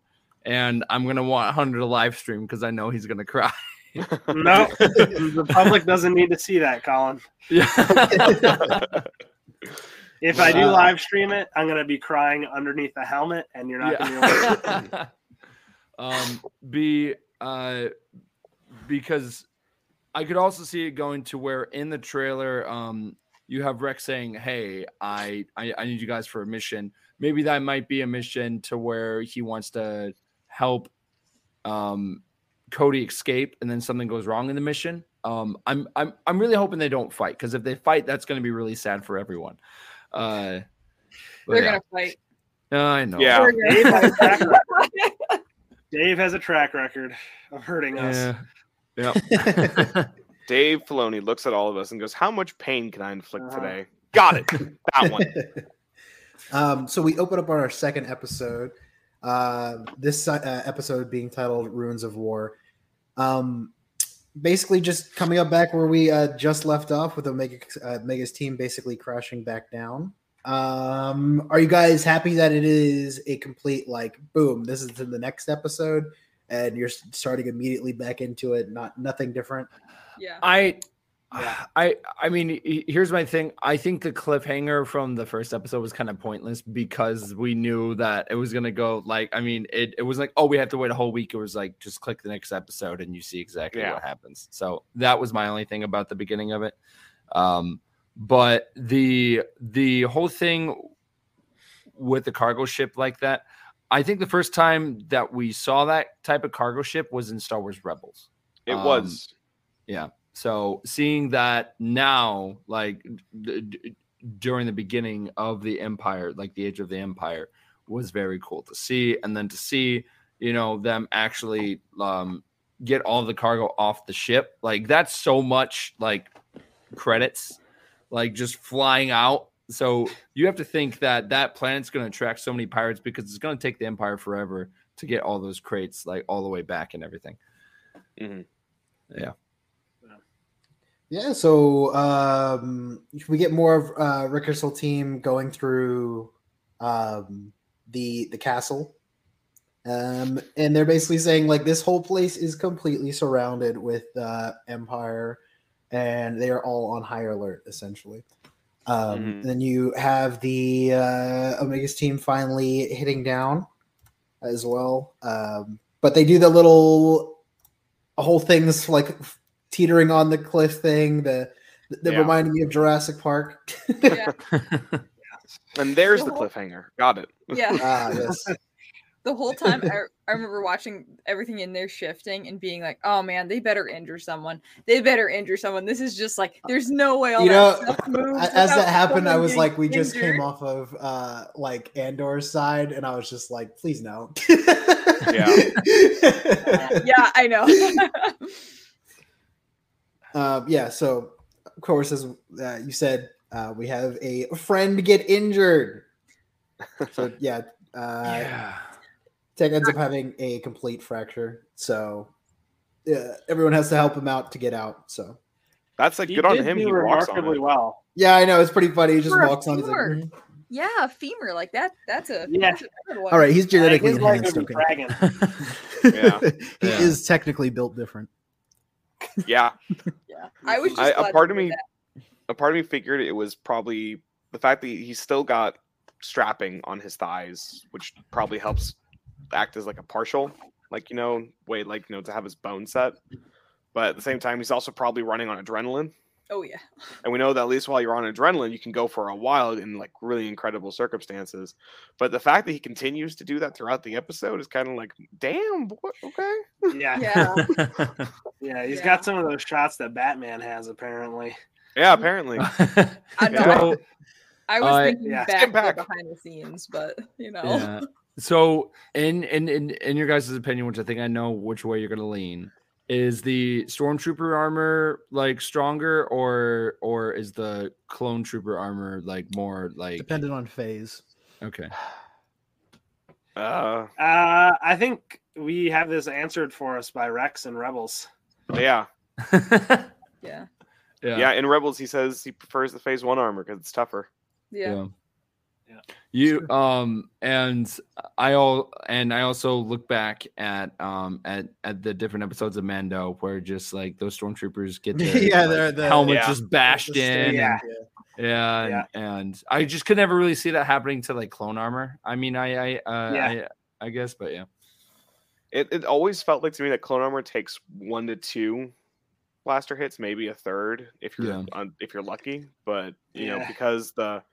And I'm going to want Hunter to live stream because I know he's going to cry. no the public doesn't need to see that colin yeah. if i do live stream it i'm going to be crying underneath the helmet and you're not going to be able to yeah. um, be uh, because I could also see it going to where in the trailer, um, you have Rex saying, "Hey, I, I I need you guys for a mission." Maybe that might be a mission to where he wants to help um, Cody escape, and then something goes wrong in the mission. Um, I'm I'm I'm really hoping they don't fight because if they fight, that's going to be really sad for everyone. Uh, They're yeah. gonna fight. I know. Yeah. Dave has, a track gonna- record. Dave has a track record of hurting us. Yeah. Dave Filoni looks at all of us and goes, "How much pain can I inflict Uh-huh. today?" Got it. That one. um, so we open up on our second episode. Uh, this uh, episode being titled "Ruins of War." Um, basically, just coming up back where we uh, just left off with Omega uh, Omega's team basically crashing back down. Um, are you guys happy that it is a complete like boom? This is in the next episode, and you're starting immediately back into it. Not nothing different. yeah. I, Yeah. I, I mean, here's my thing. I think the cliffhanger from the first episode was kind of pointless because we knew that it was gonna go like. I mean, it it was like, oh, we have to wait a whole week. It was like, just click the next episode and you see exactly Yeah. what happens. So that was my only thing about the beginning of it. Um, but the the whole thing with the cargo ship like that, I think the first time that we saw that type of cargo ship was in Star Wars Rebels. It Um, was. Yeah. So seeing that now, like d- d- during the beginning of the Empire, like the Age of the Empire, was very cool to see, and then to see, you know, them actually um, get all the cargo off the ship, like that's so much like credits, like just flying out. So you have to think that that planet's going to attract so many pirates because it's going to take the Empire forever to get all those crates like all the way back and everything. Mhm. Yeah. Yeah, so um, we get more of uh, Rick team going through um, the the castle, um, and they're basically saying like this whole place is completely surrounded with uh, Empire, and they are all on high alert essentially. Um, Mhm. and then you have the uh, Omega's team finally hitting down as well, um, but they do the little whole things like teetering on the cliff thing. The that Yeah. reminded me of Jurassic Park. yeah. And there's the cliffhanger. Got it. Yeah. ah, yes. the whole time I, I remember watching everything in there shifting and being like, oh man, they better injure someone. They better injure someone. This is just like, there's no way all you that know, stuff moves. as that happened, I was like, we just came off of uh like Andor's side, and I was just like, please no. Yeah. Yeah, I know. Um, yeah. So, of course, as uh, you said, uh, we have a friend get injured. So yeah, uh, yeah. Tech ends up having a complete fracture. So yeah, everyone has to help him out to get out. So That's like He good on him. He walks on remarkably it. well. yeah, I know it's pretty funny. He just For walks on. He's like, femur. "Mhm." yeah, a femur like that. That's a Yeah. That's a good one. all right, he's genetically His leg enhanced. would Okay. Yeah. he Yeah. is technically built different. Yeah. Yeah, I was just I- a part of me- that. a part of me figured it was probably the fact that he still got strapping on his thighs, which probably helps act as like a partial, like you know, way like you know to have his bone set. But at the same time, he's also probably running on adrenaline, Oh yeah, and we know that at least while you're on adrenaline, you can go for a while in like really incredible circumstances. But the fact that he continues to do that throughout the episode is kind of like, damn, boy, okay. Yeah, yeah. yeah. He's Yeah. got some of those shots that Batman has apparently. Yeah, apparently. I know. So, I was Uh, thinking yeah. back, back. behind the scenes, but you know, yeah. So, in in in in your guys' opinion, which I think I know which way you're gonna lean, is the stormtrooper armor like stronger, or or is the clone trooper armor like more like Dependent on phase. okay? Uh, Uh, I think we have this answered for us by Rex and Rebels. yeah. yeah, yeah. yeah, In Rebels, he says he prefers the Phase One armor because it's tougher. yeah, Yeah. You um and I all and I also look back at um at at the different episodes of Mando where just like those stormtroopers get their Yeah, like, they're the- helmet Yeah. just bashed The in. stand, Yeah. Yeah, and, Yeah. and I just could never really see that happening to like clone armor. I mean, I I uh, Yeah. I, I guess, but yeah, It it always felt like to me that clone armor takes one to two blaster hits, maybe a third if you're Yeah. on, if you're lucky. But you know because the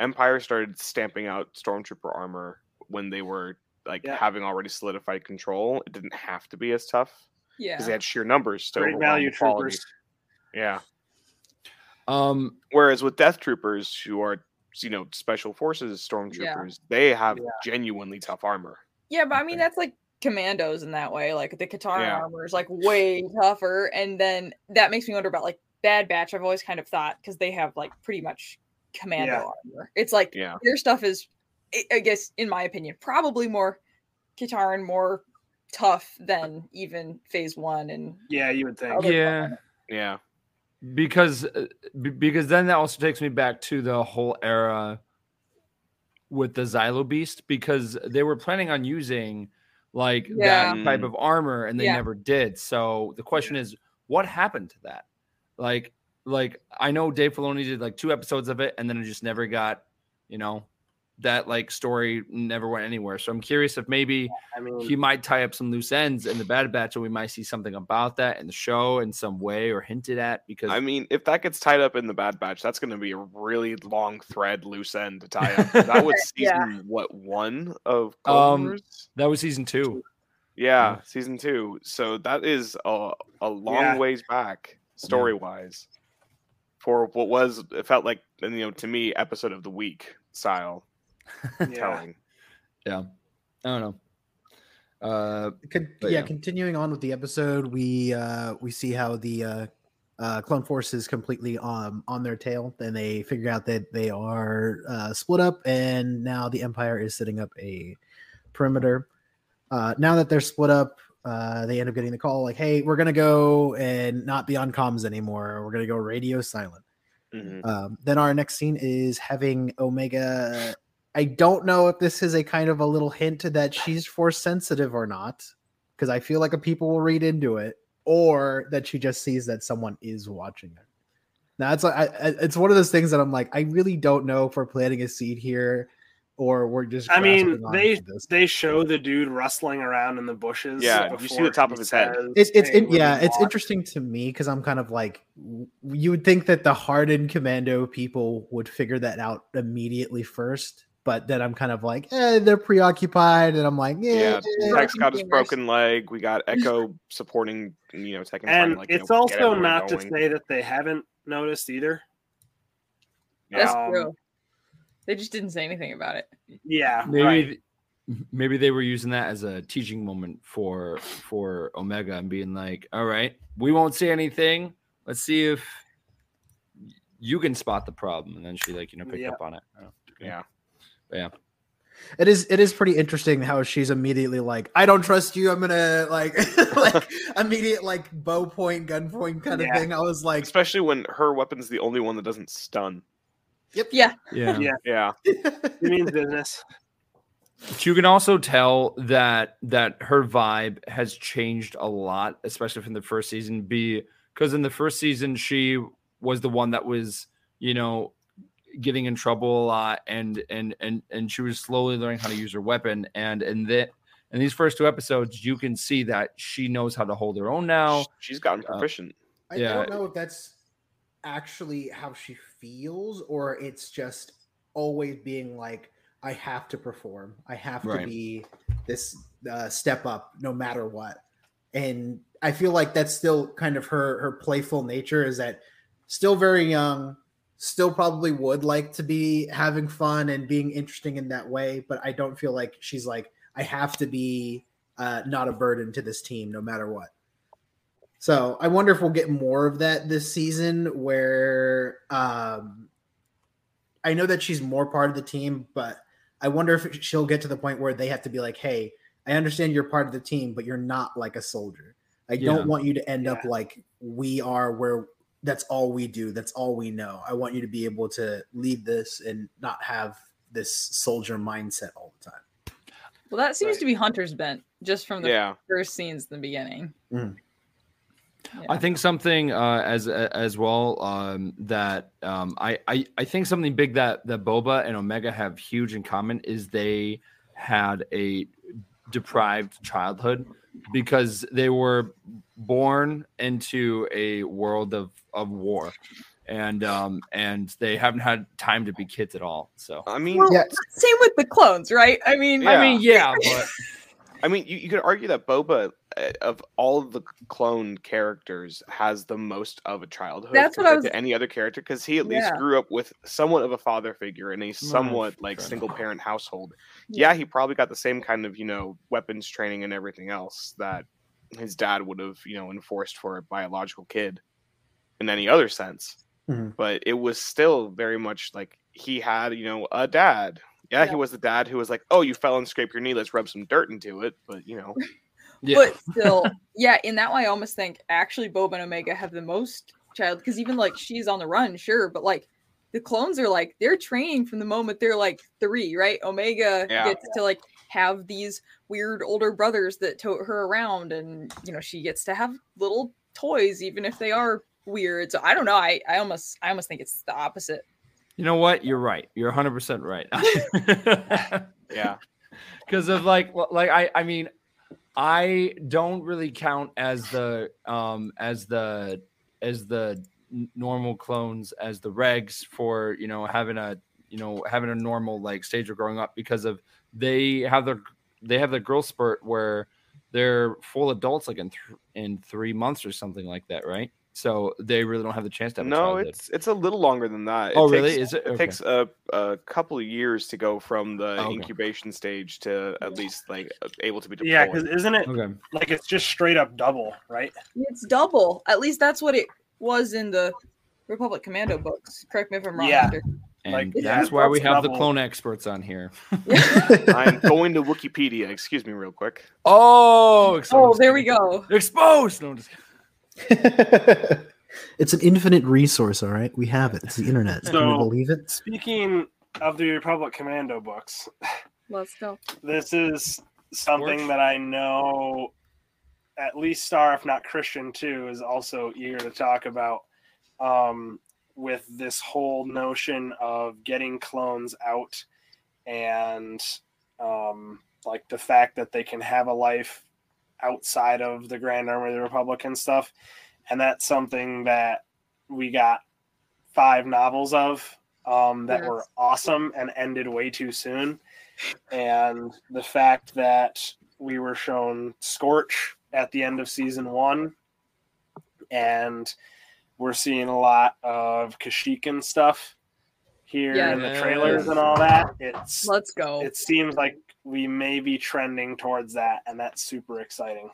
Empire started stamping out stormtrooper armor when they were like Yeah. having already solidified control, it didn't have to be as tough yeah. because they had sheer numbers to Great value quality. troopers. Yeah. um, Whereas with Death Troopers, who are you know special forces stormtroopers, they have Yeah. genuinely tough armor. Yeah, but I mean that's like commandos in that way. Like the Katarn Yeah. armor is like way tougher, and then that makes me wonder about like Bad Batch. I've always kind of thought because they have like pretty much commando Yeah. armor. It's like Yeah. their stuff is, I- I guess, in my opinion, probably more Katarn, more tough than even Phase One and Yeah, you would think. other yeah, Yeah. because uh, because then that also takes me back to the whole era with the Zillo Beast because they were planning on using like Yeah. that type of armor and they Yeah. never did. So the question is, what happened to that? Like, like I know Dave Filoni did like two episodes of it and then it just never got, you know, that like story never went anywhere. So I'm curious if maybe I mean, he might tie up some loose ends in the Bad Batch, and we might see something about that in the show in some way or hinted at. Because I mean, if that gets tied up in the Bad Batch, that's going to be a really long thread, loose end to tie up. That was season Yeah. what one of Clone Um, Wars? that was season two. Yeah, season two. So that is a a long Yeah. ways back story wise for what was it felt like you know to me episode of the week style yeah. telling. I don't know. Uh, Con- yeah, yeah. continuing on with the episode, we uh we see how the uh, uh clone force is completely um on their tail, and they figure out that they are uh, split up, and now the Empire is setting up a perimeter. Uh, now that they're split up, uh, they end up getting the call like, "Hey, we're gonna go and not be on comms anymore. We're gonna go radio silent." Mhm. Um, then our next scene is having Omega. I don't know if this is a kind of a little hint that she's force sensitive or not, because I feel like a people will read into it, or that she just sees that someone is watching her. Now it's like I, I- it's one of those things that I'm like, I really don't know if we're planting a seed here, or we're just. I mean, they they show the dude rustling around in the bushes. Yeah, you see the top of his head. It's it's "Hey, in, yeah, it's walk." interesting to me because I'm kind of like you would think that the hardened commando people would figure that out immediately first, but then I'm kind of like, eh, they're preoccupied, and I'm like, Yeah, yeah, Rex got his broken leg. We got Echo supporting, you know, Tekken. trying And to, like, you it's know, also not going. to say that they haven't noticed either. That's Um, true. They just didn't say anything about it. Yeah, maybe right. maybe they were using that as a teaching moment for for Omega and being like, all right, we won't say anything. Let's see if you can spot the problem. And then she like, you know, picked Yeah. up on it. Oh, Yeah. Yeah. it is it is pretty interesting how she's immediately like, I don't trust you. I'm gonna like like immediate like bow point, gun point kind of thing. I was like, Especially when her weapon's the only one that doesn't stun. Yeah. Yeah. Yeah. Yeah. It means business. But you can also tell that that her vibe has changed a lot, especially from the first season. B because in the first season she was the one that was, you know, getting in trouble a lot, and and and and she was slowly learning how to use her weapon. And in that in these first two episodes, you can see that she knows how to hold her own now. She's gotten Uh, proficient. I Yeah. don't know if that's actually how she feels or it's just always being like, I have to perform. I have to be this uh, step up no matter what. And I feel like that's still kind of her her playful nature is that still very young, still probably would like to be having fun and being interesting in that way, but I don't feel like she's like I have to be uh, not a burden to this team no matter what. So I wonder if we'll get more of that this season where um I know that she's more part of the team, but I wonder if she'll get to the point where they have to be like, hey, I understand you're part of the team, but you're not like a soldier. I Yeah. don't want you to end up like we are where that's all we do, that's all we know. I want you to be able to lead this and not have this soldier mindset all the time. Well, that seems Right. to be Hunter's bent just from the Yeah. first scenes in the beginning. Mhm. I think something uh, as as well um, that um, I, I I think something big that that Boba and Omega have huge in common is they had a deprived childhood because they were born into a world of of war and um and they haven't had time to be kids at all so I mean, Well, Yeah. same with the clones, right? I mean, i mean yeah but I mean, you, you could argue that Boba, of all of the clone characters, has the most of a childhood That's what I compared was- to any other character because he at least Yeah. grew up with somewhat of a father figure in a somewhat like single parent household. Yeah. Yeah, he probably got the same kind of you know weapons training and everything else that his dad would have you know enforced for a biological kid in any other sense. Mhm. But it was still very much like he had you know a dad. Yeah, he was the dad who was like, "Oh, you fell and scraped your knee. Let's rub some dirt into it." But you know, yeah But still, yeah, in that way, I almost think actually Boba and Omega have the most child because even like she's on the run, sure, but like the clones are like they're training from the moment they're like three, right? Omega Yeah. gets to like have these weird older brothers that tote her around, and you know she gets to have little toys, even if they are weird. So I don't know. I I almost I almost think it's the opposite. you know what you're right you're 100% right yeah, because of like well, like i i mean i don't really count as the um as the as the normal clones as the regs for you know having a you know having a normal like stage of growing up because of they have their they have their growth spurt where they're full adults like in th- in three months or something like that right so they really don't have the chance to have no, childhood. it's it's a little longer than that. It oh really takes- is it It takes a, a couple of years to go from the Okay. incubation stage to at least like uh, able to be deployed. Yeah, because isn't it okay like it's just straight up double, right? It's double. At least that's what it was in the Republic Commando books. Correct me if I'm wrong. Yeah. Hunter. and Like, that's yeah, why we that's have the clone experts on here I'm going to Wikipedia. Excuse me, real quick. Oh, exposed. Oh, there we go. Exposed. No, just it's an infinite resource, all right. We have it. It's the internet. Can you believe it? Speaking of the Republic Commando books, Let's go. this is something Torch? that I know at least Star, if not Christian too, is also eager to talk about. Um, with this whole notion of getting clones out and um, like the fact that they can have a life outside of the Grand Army of the Republic and stuff. And that's something that we got five novels of um, that were awesome and ended way too soon. And the fact that we were shown Scorch at the end of season one, and we're seeing a lot of Kashyyyk stuff here Yeah. in the trailers and all that. It's Let's go. it seems like we may be trending towards that, and that's super exciting.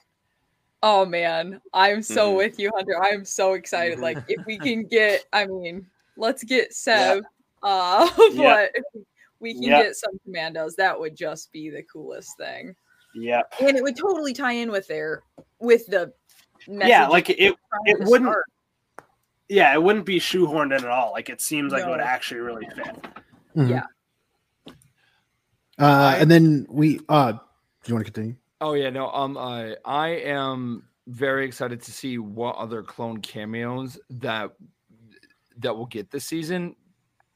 Oh man, I'm so Mhm. with you, Hunter. I'm so excited. Like if we can get, I mean, let's get Sev. Uh, Yeah. but if we can Yeah. get some commandos, that would just be the coolest thing. Yeah. And it would totally tie in with their with the Yeah, like it. it wouldn't- start. Yeah, it wouldn't be shoehorned in at all. Like it seems like it would actually really fit. Mhm. Yeah. Uh, and then we. Uh, do you want to continue? Oh yeah, no. Um, I I am very excited to see what other clone cameos that that will get this season,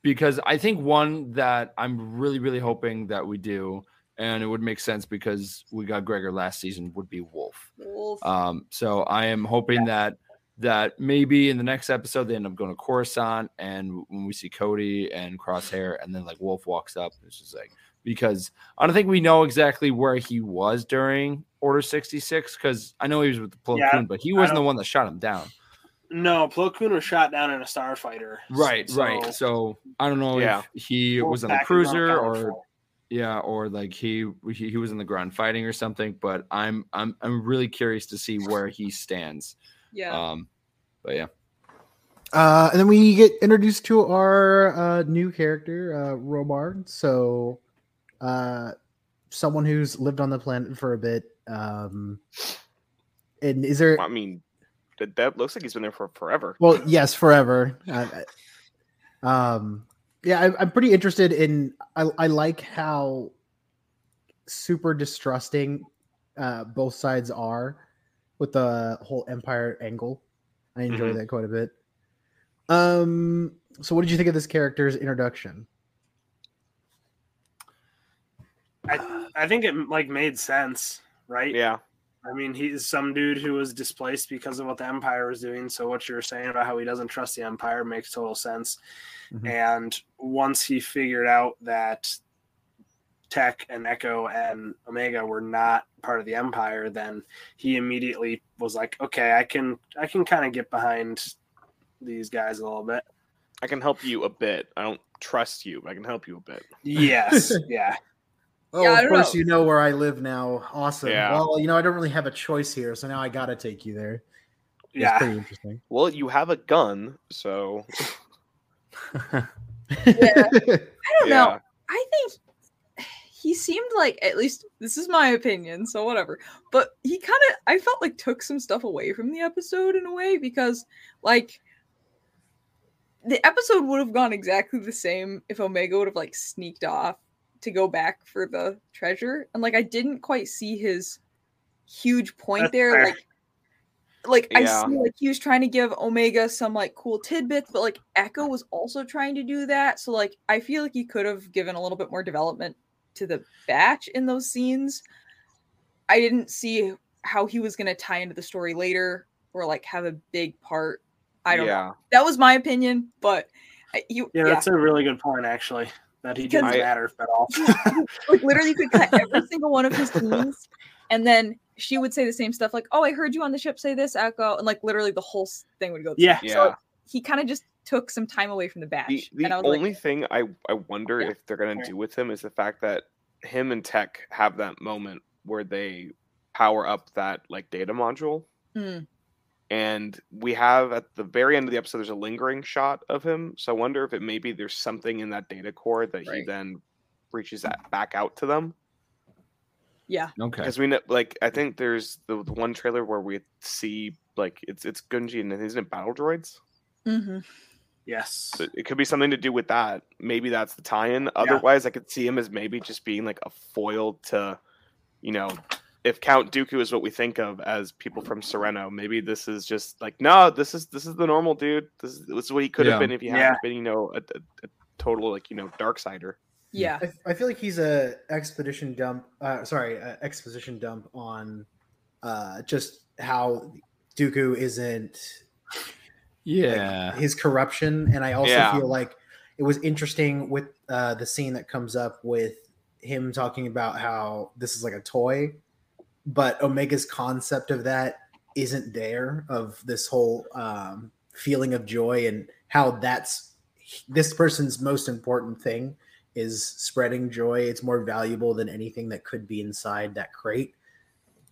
because I think one that I'm really really hoping that we do, and it would make sense because we got Gregor last season would be Wolf. Wolf. Um, so I am hoping that that maybe in the next episode they end up going to Coruscant, and when we see Cody and Crosshair, and then like Wolf walks up, it's just like because I don't think we know exactly where he was during Order sixty six because I know he was with the Plo Yeah, Koon, but he wasn't the one that shot him down. No, Plo Koon was shot down in a starfighter. Right, So- right. So I don't know Yeah. if he was on the cruiser unaccounted or for. yeah, or like he, he he was in the ground fighting or something. But I'm I'm I'm really curious to see where he stands. yeah. Um, but yeah. Uh, and then we get introduced to our uh, new character, uh, Romar. So, uh, someone who's lived on the planet for a bit. Um, and is there? I mean, that, that looks like he's been there for forever. Well, yes, forever. Uh, um, yeah, I, I'm pretty interested in. I, I like how super distrusting uh, both sides are with the whole Empire angle. I enjoy Mhm. that quite a bit. Um, so what did you think of this character's introduction? I I think it like made sense, right? Yeah, I mean, he's some dude who was displaced because of what the Empire was doing. So what you're saying about how he doesn't trust the Empire makes total sense. Mhm. And once he figured out that Tech and Echo and Omega were not part of the Empire, then he immediately was like, "Okay, I can I can kind of get behind these guys a little bit." I can help you a bit. I don't trust you, but I can help you a bit. Yes, yeah, Oh, Yeah, of course know. you know where I live now. Awesome. Yeah. Well, you know I don't really have a choice here, so now I gotta take you there. It's yeah. pretty interesting. Well, you have a gun, so I don't know. I think he seemed like at least this is my opinion, so whatever. But he kind of I felt like took some stuff away from the episode in a way because like the episode would have gone exactly the same if Omega would have like sneaked off to go back for the treasure. And like I didn't quite see his huge point That's there. fair. Like like I see like he was trying to give Omega some like cool tidbits, but like Echo was also trying to do that. So like I feel like he could have given a little bit more development to the batch in those scenes. I didn't see how he was gonna tie into the story later or like have a big part. I don't know. yeah. That was my opinion, but you Yeah, yeah, that's a really good point, actually. That he didn't Because- matter at all. like literally you could cut every single one of his scenes and then she would say the same stuff like oh i heard you on the ship say this echo and like literally the whole thing would go Yeah. Yeah. so he kind of just took some time away from the batch The, the and i was only like thing I, I wonder Yeah. if they're gonna do with him is the fact that him and Tech have that moment where they power up that like data module. mm, And we have at the very end of the episode, there's a lingering shot of him. So I wonder if it maybe there's something in that data core that he then reaches that back out to them. yeah Okay. Because we know, like, I think there's the, the one trailer where we see like it's it's Gungi and isn't it battle droids? mm-hmm yes. So it could be something to do with that. Maybe that's the tie-in. Otherwise, I could see him as maybe just being like a foil to, you know, if Count Dooku is what we think of as people from Serenno. Maybe this is just like no, this is this is the normal dude. This is, this is what he could Yeah. have been if he Yeah. hadn't been, you know, a, a, a total like you know dark sider. yeah I, I feel like he's a expedition dump. Uh, sorry, a exposition dump on uh, just how Dooku isn't Yeah. his corruption, and I also Yeah. feel like it was interesting with uh, the scene that comes up with him talking about how this is like a toy, but Omega's concept of that isn't there of this whole um, feeling of joy and how that's this person's most important thing is spreading joy. It's more valuable than anything that could be inside that crate.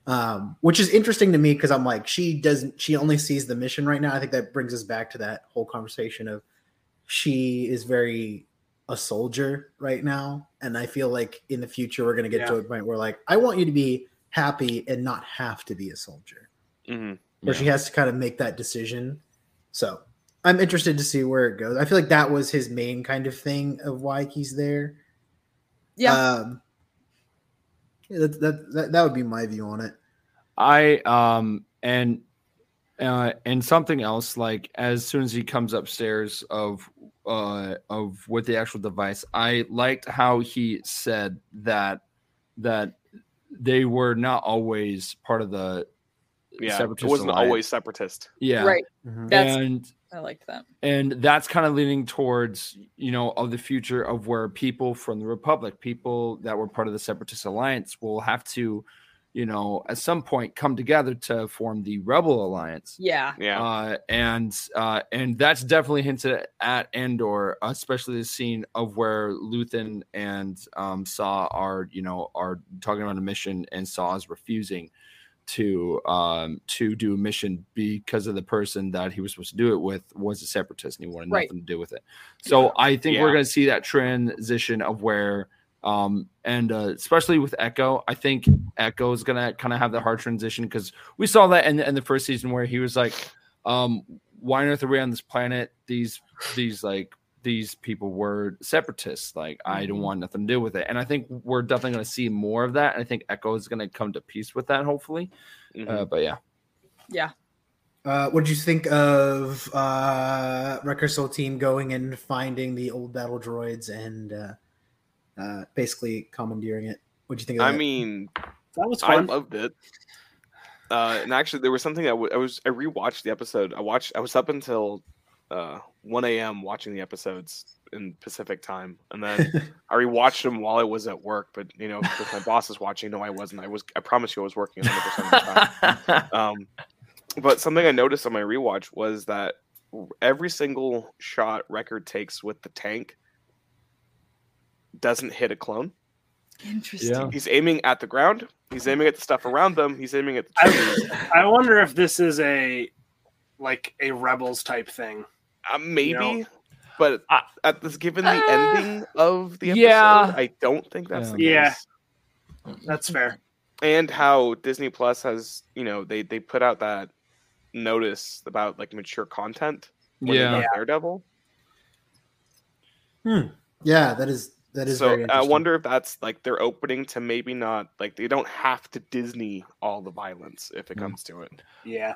Um, which is interesting to me because I'm like, she doesn't, she only sees the mission right now. I think that brings us back to that whole conversation of she is very a soldier right now. And I feel like in the future, we're going to get Yeah. to a point where, like, I want you to be happy and not have to be a soldier, hmm where she has to kind of make that decision. So I'm interested to see where it goes. I feel like that was his main kind of thing of why he's there. Yeah. Um, yeah, that, that, that, that would be my view on it. I um and uh and something else like as soon as he comes upstairs of uh of with the actual device, I liked how he said that that they were not always part of the Yeah, it wasn't alliance. always separatist. yeah Right. Mhm. That's and I liked that. and that's kind of leaning towards you know of the future of where people from the republic people that were part of the separatist alliance will have to you know at some point come together to form the rebel alliance Yeah. Yeah, uh, and uh, and that's definitely hinted at Andor, especially the scene of where Luthen and um, Saw are, you know, are talking about a mission, and Saw is refusing to um to do a mission because of the person that he was supposed to do it with was a separatist and he wanted Right. nothing to do with it. So I think we're going to see that transition of where um and uh, especially with Echo, I think Echo is going to kind of have the hard transition because we saw that in, in the first season where he was like um why on earth are we on this planet? These these like these people were separatists. Like i don't want nothing to do with it. And i think we're definitely going to see more of that and i think echo is going to come to peace with that hopefully. Mhm. uh, but yeah. Yeah. Uh, what did you think of uh, Wrecker Soul Team going and finding the old battle droids and uh, basically commandeering it? What do you think? Of I mean, That was I loved it. Uh, and actually, there was something I, w- I was I rewatched the episode. I watched. I was up until uh, 1 a.m. watching the episodes in Pacific time, and then I rewatched them while I was at work. But you know, with my bosses watching, no, I wasn't. I was. I promise you, I was working 100 percent of the time. Um, but something I noticed on my rewatch was that every single shot Wrecker takes with the tank doesn't hit a clone. Interesting. Yeah. He's aiming at the ground. He's aiming at the stuff around them. He's aiming at the trees. I, I wonder if this is a like a rebels type thing. Uh, maybe, know? but I- at this, given the Uh, ending of the episode, yeah. I don't think that's the case. Yeah. That's fair. And how Disney Plus has, you know, they they put out that notice about like mature content. when yeah got Daredevil. yeah, that is that is so very I wonder if that's like they're opening to maybe not like they don't have to Disney all the violence if it Mm. comes to it. Yeah.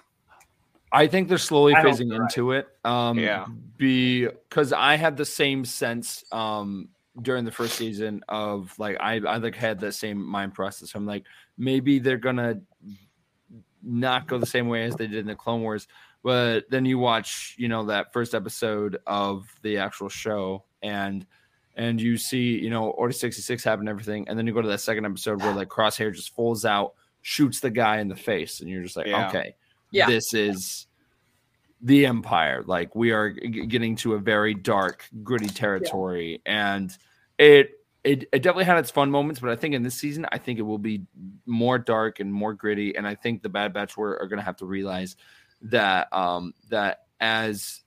I think they're slowly I phasing you're right. into it. Um, Yeah. because I had the same sense um during the first season of like I I like had that same mind process. I'm like maybe they're gonna not go the same way as they did in the Clone Wars, but then you watch you know that first episode of the actual show and and you see you know Order 66 happen everything, and then you go to that second episode where like Crosshair just falls out, shoots the guy in the face, and you're just like Yeah. okay Yeah. this is the empire like we are g- getting to a very dark gritty territory and it, it it definitely had its fun moments but i think in this season i think it will be more dark and more gritty and i think the bad batch were, are going to have to realize that um that as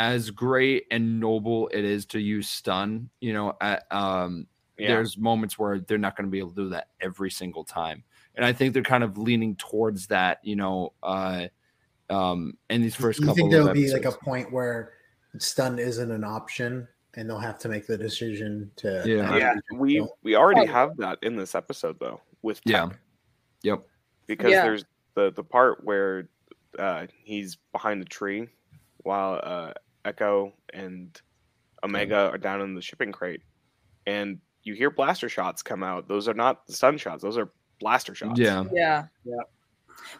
as great and noble it is to use stun you know at, um Yeah. there's moments where they're not going to be able to do that every single time and i think they're kind of leaning towards that you know uh um in these first you couple think there'll be like a point where stun isn't an option and they'll have to make the decision to Yeah. Yeah. We we already have that in this episode though with Yeah. Yep. because Yeah. there's the the part where uh, he's behind the tree while uh, Echo and Omega are down in the shipping crate, and you hear blaster shots come out. Those are not the stun shots; those are blaster shots. Yeah. Yeah.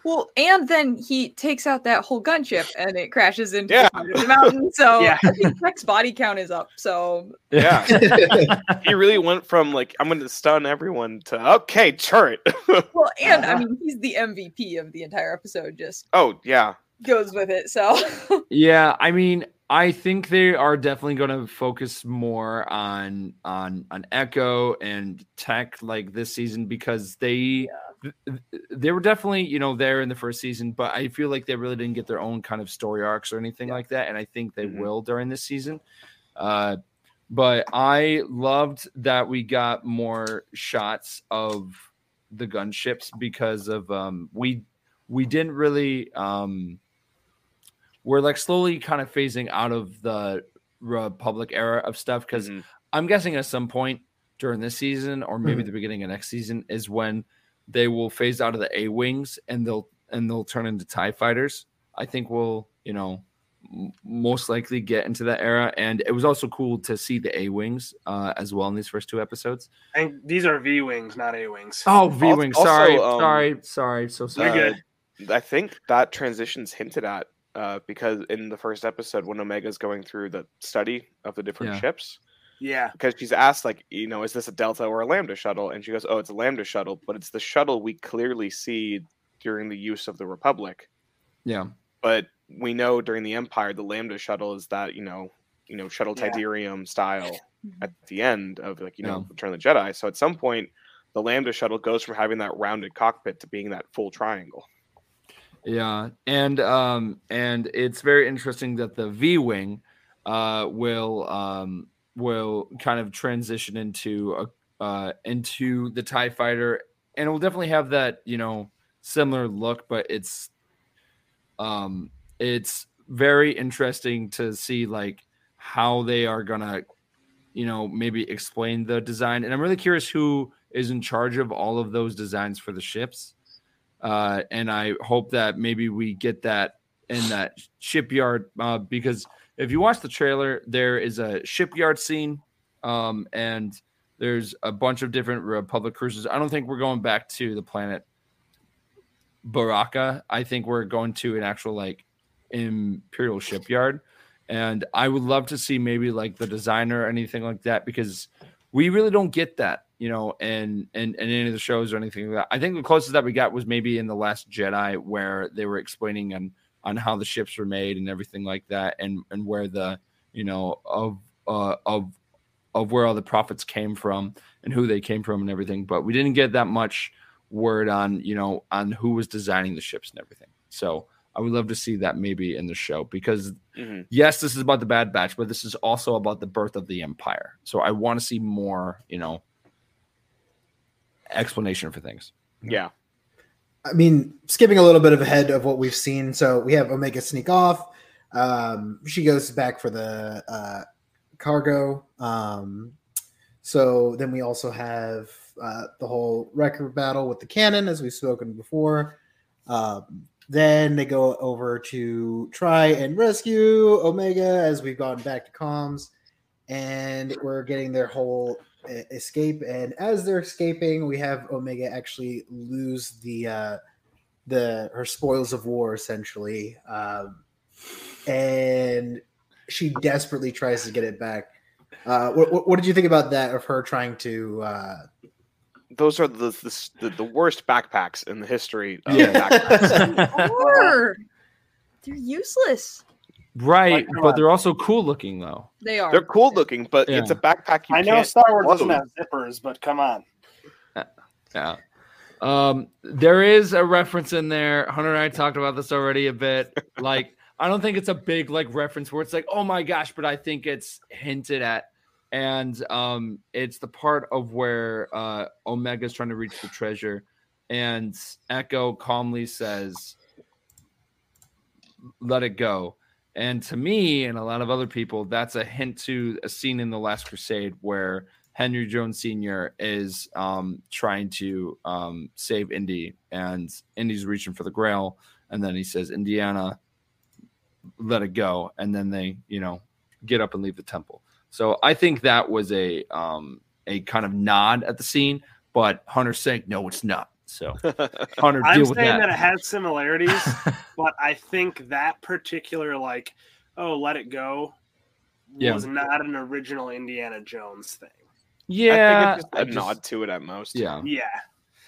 Well, and then he takes out that whole gunship and it crashes into Yeah. the, the mountain. So Yeah. I think Tech's body count is up. So Yeah. he really went from like I'm going to stun everyone to okay, turret. well, and Uh-huh. I mean he's the MVP of the entire episode. Just oh yeah, goes with it. So Yeah, I mean, I think they are definitely going to focus more on on on Echo and Tech like this season because they th- th- they were definitely you know there in the first season, but I feel like they really didn't get their own kind of story arcs or anything like that, and I think they Mhm. will during this season. Uh, but I loved that we got more shots of the gunships because of um we we didn't really um we're like slowly kind of phasing out of the republic era of stuff because Mhm. i'm guessing at some point during this season or maybe Mhm. the beginning of next season is when they will phase out of the a wings and they'll and they'll turn into tie fighters i think we'll you know most likely get into that era and it was also cool to see the a wings uh, as well in these first two episodes And these are V wings, not A wings. oh v wings also, sorry um, sorry sorry so sorry You're good. Uh, I think that transition's hinted at uh, because in the first episode, when Omega's going through the study of the different Yeah. ships, Yeah. because she's asked like, you know, is this a Delta or a Lambda shuttle? And she goes, oh, it's a Lambda shuttle, but it's the shuttle we clearly see during the use of the Republic. yeah But we know during the Empire, the Lambda shuttle is that you know, you know, shuttle Yeah. Tydirium style at the end of like you know Yeah. Return of the Jedi. So at some point, the Lambda shuttle goes from having that rounded cockpit to being that full triangle. Yeah, and um, and it's very interesting that the V wing uh will um will kind of transition into a uh into the Tie Fighter, and it will definitely have that you know similar look, but it's um it's very interesting to see like how they are gonna you know maybe explain the design, and I'm really curious who is in charge of all of those designs for the ships uh, and I hope that maybe we get that in that shipyard uh, because if you watch the trailer, there is a shipyard scene, um, and there's a bunch of different Republic cruisers. I don't think we're going back to the planet Baraka. I think we're going to an actual like imperial shipyard, and I would love to see maybe like the designer or anything like that because we really don't get that, you know, and and and any of the shows or anything like that. I think the closest that we got was maybe in the Last Jedi, where they were explaining on on how the ships were made and everything like that, and and where the you know of uh, of of where all the prophets came from and who they came from and everything. But we didn't get that much word on you know on who was designing the ships and everything. So I would love to see that maybe in the show because Mhm. yes, this is about the Bad Batch, but this is also about the birth of the Empire. So I want to see more, you know, explanation for things. Yeah. I mean, skipping a little bit of ahead of what we've seen. So we have Omega sneak off. Um, she goes back for the uh, cargo. Um, so then we also have uh, the whole Wrecker battle with the cannon, as we've spoken before. Um, then they go over to try and rescue Omega as we've gone back to comms, and we're getting their whole escape. And as they're escaping, we have Omega actually lose the uh, the her spoils of war essentially, um, and she desperately tries to get it back. Uh, what, what, what did you think about that of her trying to? Uh, Those are the the, the, the worst backpacks in the history of Yeah. backpacks. they're useless. Right, Like, but on. they're also cool looking though. They are. They're cool looking, but it's a backpack you I know can't Star Wars doesn't have zippers, but come on. Yeah. Um, there is a reference in there. Hunter and I talked about this already a bit. Like, I don't think it's a big like reference where it's like, oh my gosh, but I think it's hinted at. And um, it's the part of where uh Omega's trying to reach the treasure, and Echo calmly says, Let it go. And to me and a lot of other people, that's a hint to a scene in The Last Crusade where Henry Jones Sr. is um, trying to um, save Indy, and Indy's reaching for the Grail, and then he says, "Indiana, let it go," and then they, you know, get up and leave the temple. So I think that was a um, a kind of nod at the scene, but Hunter's saying, "No, it's not." So Hunter, I'm deal saying that. that. it has similarities, but I think that particular like, oh, let it go, Yeah. was not an original Indiana Jones thing. yeah, I think it's just I a just- nod to it at most. Yeah, Yeah,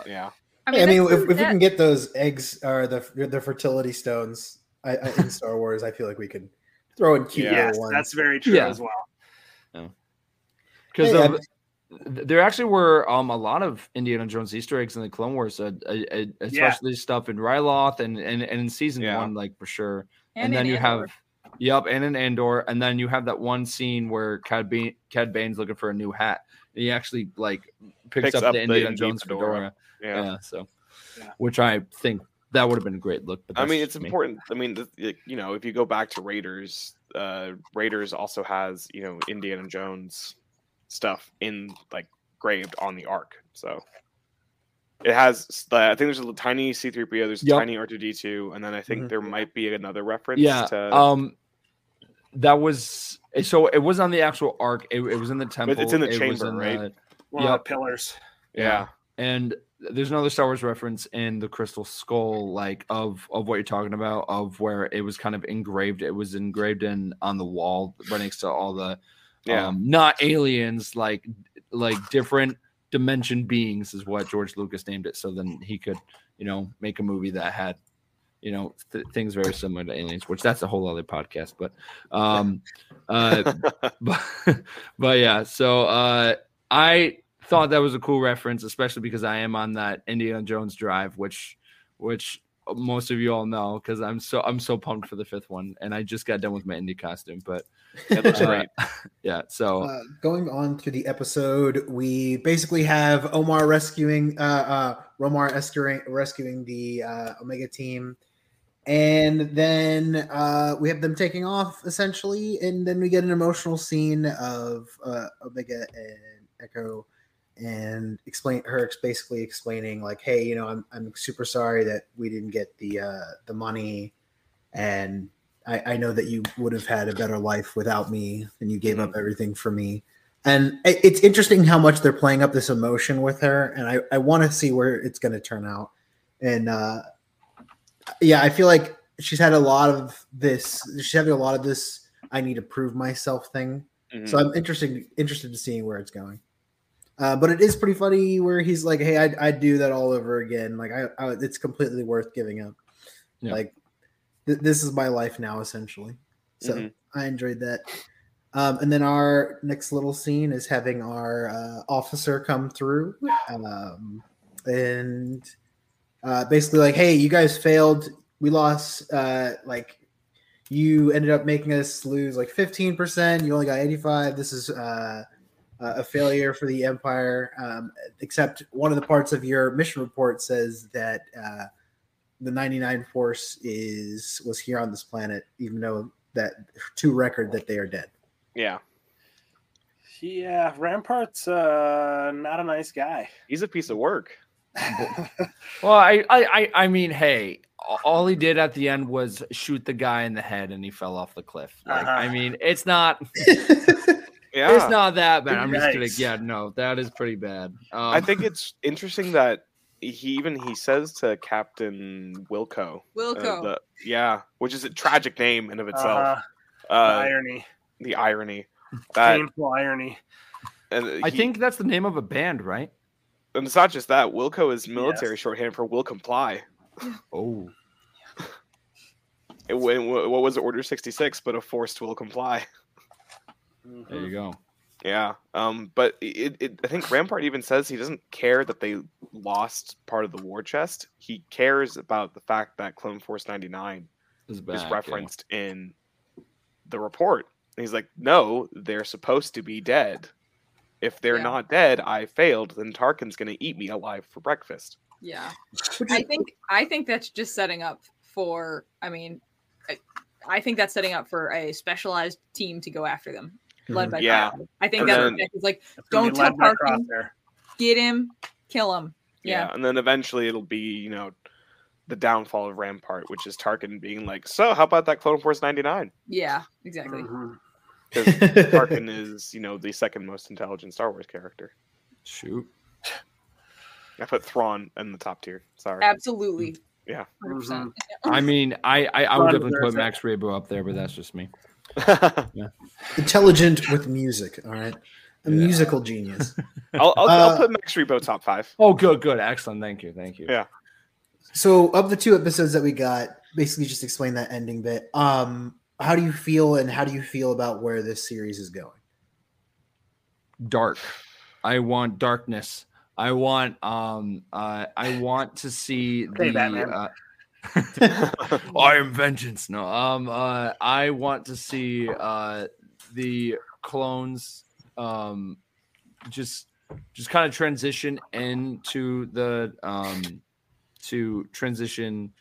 Yeah. I I mean, if, if we can get those eggs or the the fertility stones I, I, in Star Wars, I feel like we could throw in cute yes, little ones. that's very true Yeah. as well. because Hey, of there actually were um a lot of Indiana Jones Easter eggs in the Clone Wars, uh, uh, uh, especially stuff in Ryloth and, and and in season Yeah. one, like for sure. And, and then you Andor. have, yep, and in Andor, and then you have that one scene where Cad Bane, Cad Bane's looking for a new hat. And he actually like picks, Picks up, up the the Indiana Indy Jones fedora. fedora. Yeah. Yeah, so Yeah. which I think that would have been a great look. But I mean, it's me. important. I mean, th- you know, if you go back to Raiders, uh, Raiders also has you know Indiana Jones stuff in like graved on the Ark. So it has. the- I think there's a tiny C-3PO. There's a Yep. tiny R2D2, and then I think Mhm. there might be another reference. Yeah. to, Um, that was so it was on the actual arc. It, it was in the temple. it's in the it chamber, in right? the- One of Yep. the pillars. yeah. and there's another Star Wars reference in the Crystal Skull, like of of what you're talking about, of where it was kind of engraved. It was engraved in on the wall right next to all the, Yeah. um, not aliens, like like different dimension beings is what George Lucas named it. So then he could, you know, make a movie that had, you know, th- things very similar to aliens, which that's a whole other podcast. But, um, uh, but but yeah, so uh, I thought that was a cool reference, especially because I am on that Indiana Jones drive, which which most of you all know because I'm so I'm so pumped for the fifth one, and I just got done with my indie costume. But It looks great. yeah, so Uh, going on to the episode, we basically have Omar rescuing, uh, uh, Romar rescuing, rescuing the uh, Omega team, and then uh, we have them taking off essentially, and then we get an emotional scene of uh, Omega and Echo, and explain her basically explaining like, hey, you know, I'm I'm super sorry that we didn't get the uh, the money, and I, I know that you would have had a better life without me, and you gave up everything for me. And it's interesting how much they're playing up this emotion with her, and I, I want to see where it's going to turn out. And uh, yeah, I feel like she's had a lot of this. She's having a lot of this. I need to prove myself thing. Mhm. So I'm interested interested to seeing where it's going. Uh, but it is pretty funny where he's like, "Hey, I'd, I'd do that all over again. Like, I, I it's completely worth giving up. Yeah. Like, th- this is my life now, essentially." So Mhm. I enjoyed that. Um, and then our next little scene is having our uh, officer come through, um, and uh, basically like, "Hey, you guys failed. We lost. Uh, like, you ended up making us lose like fifteen percent. You only got eighty-five. This is uh, a failure for the Empire. Um, except one of the parts of your mission report says that uh, the ninety-nine Force is was here on this planet, even though that to record that they are dead." yeah. Yeah, Rampart's uh, not a nice guy. He's a piece of work. well, I, I I I mean, hey, all he did at the end was shoot the guy in the head, and he fell off the cliff. Like, I Uh-huh. mean, it's not Yeah. it's not that bad. I'm just kidding. Yeah, no, that is pretty bad. Um, I think it's interesting that he even he says to Captain Wilco. uh, Wilco. the- yeah, which is a tragic name in of itself. Uh, Uh, irony, the irony. That painful irony. and I think that's the name of a band, right? and it's not just that. Wilco is military shorthand for will comply. Oh, It, wa- wa- what was it, Order sixty six? But a forced will comply. There you go. Yeah. Um. But it, it, I think Rampart even says he doesn't care that they lost part of the war chest. He cares about the fact that Clone Force ninety nine Is is back, yeah. referenced in the report. And he's like, no, they're supposed to be dead. If they're Yeah. not dead, I failed. Then Tarkin's gonna eat me alive for breakfast. Yeah. I think I think that's just setting up for. I mean, I, I think that's setting up for a specialized team to go after them, led by Yeah. Kylo. I think And that's then- what Nick is like. Don't be tell led Tarkin. Get him, kill him. Yeah. Yeah. And then eventually it'll be, you know, the downfall of Rampart, which is Tarkin being like, so how about that Clone Force 99? Yeah. Exactly. Mhm. Because Tarkin is, you know, the second most intelligent Star Wars character. Shoot. I put Thrawn in the top tier. Sorry. Absolutely. Yeah. 100%. I mean, I I, I would definitely put. Max Rebo up there, but that's just me. Intelligent with music. All right, a Yeah. musical genius. I'll, I'll, Uh, I'll put Max Rebo top five. Oh, good, good, excellent. Thank you, thank you. Yeah. So, of the two episodes that we got, basically just explain that ending bit. Um, how do you feel, and how do you feel about where this series is going? dark. I want darkness. I want um uh I want to see Okay, the Batman. uh, I am vengeance. No, um uh I want to see uh the clones um just just kind of transition into the um to transition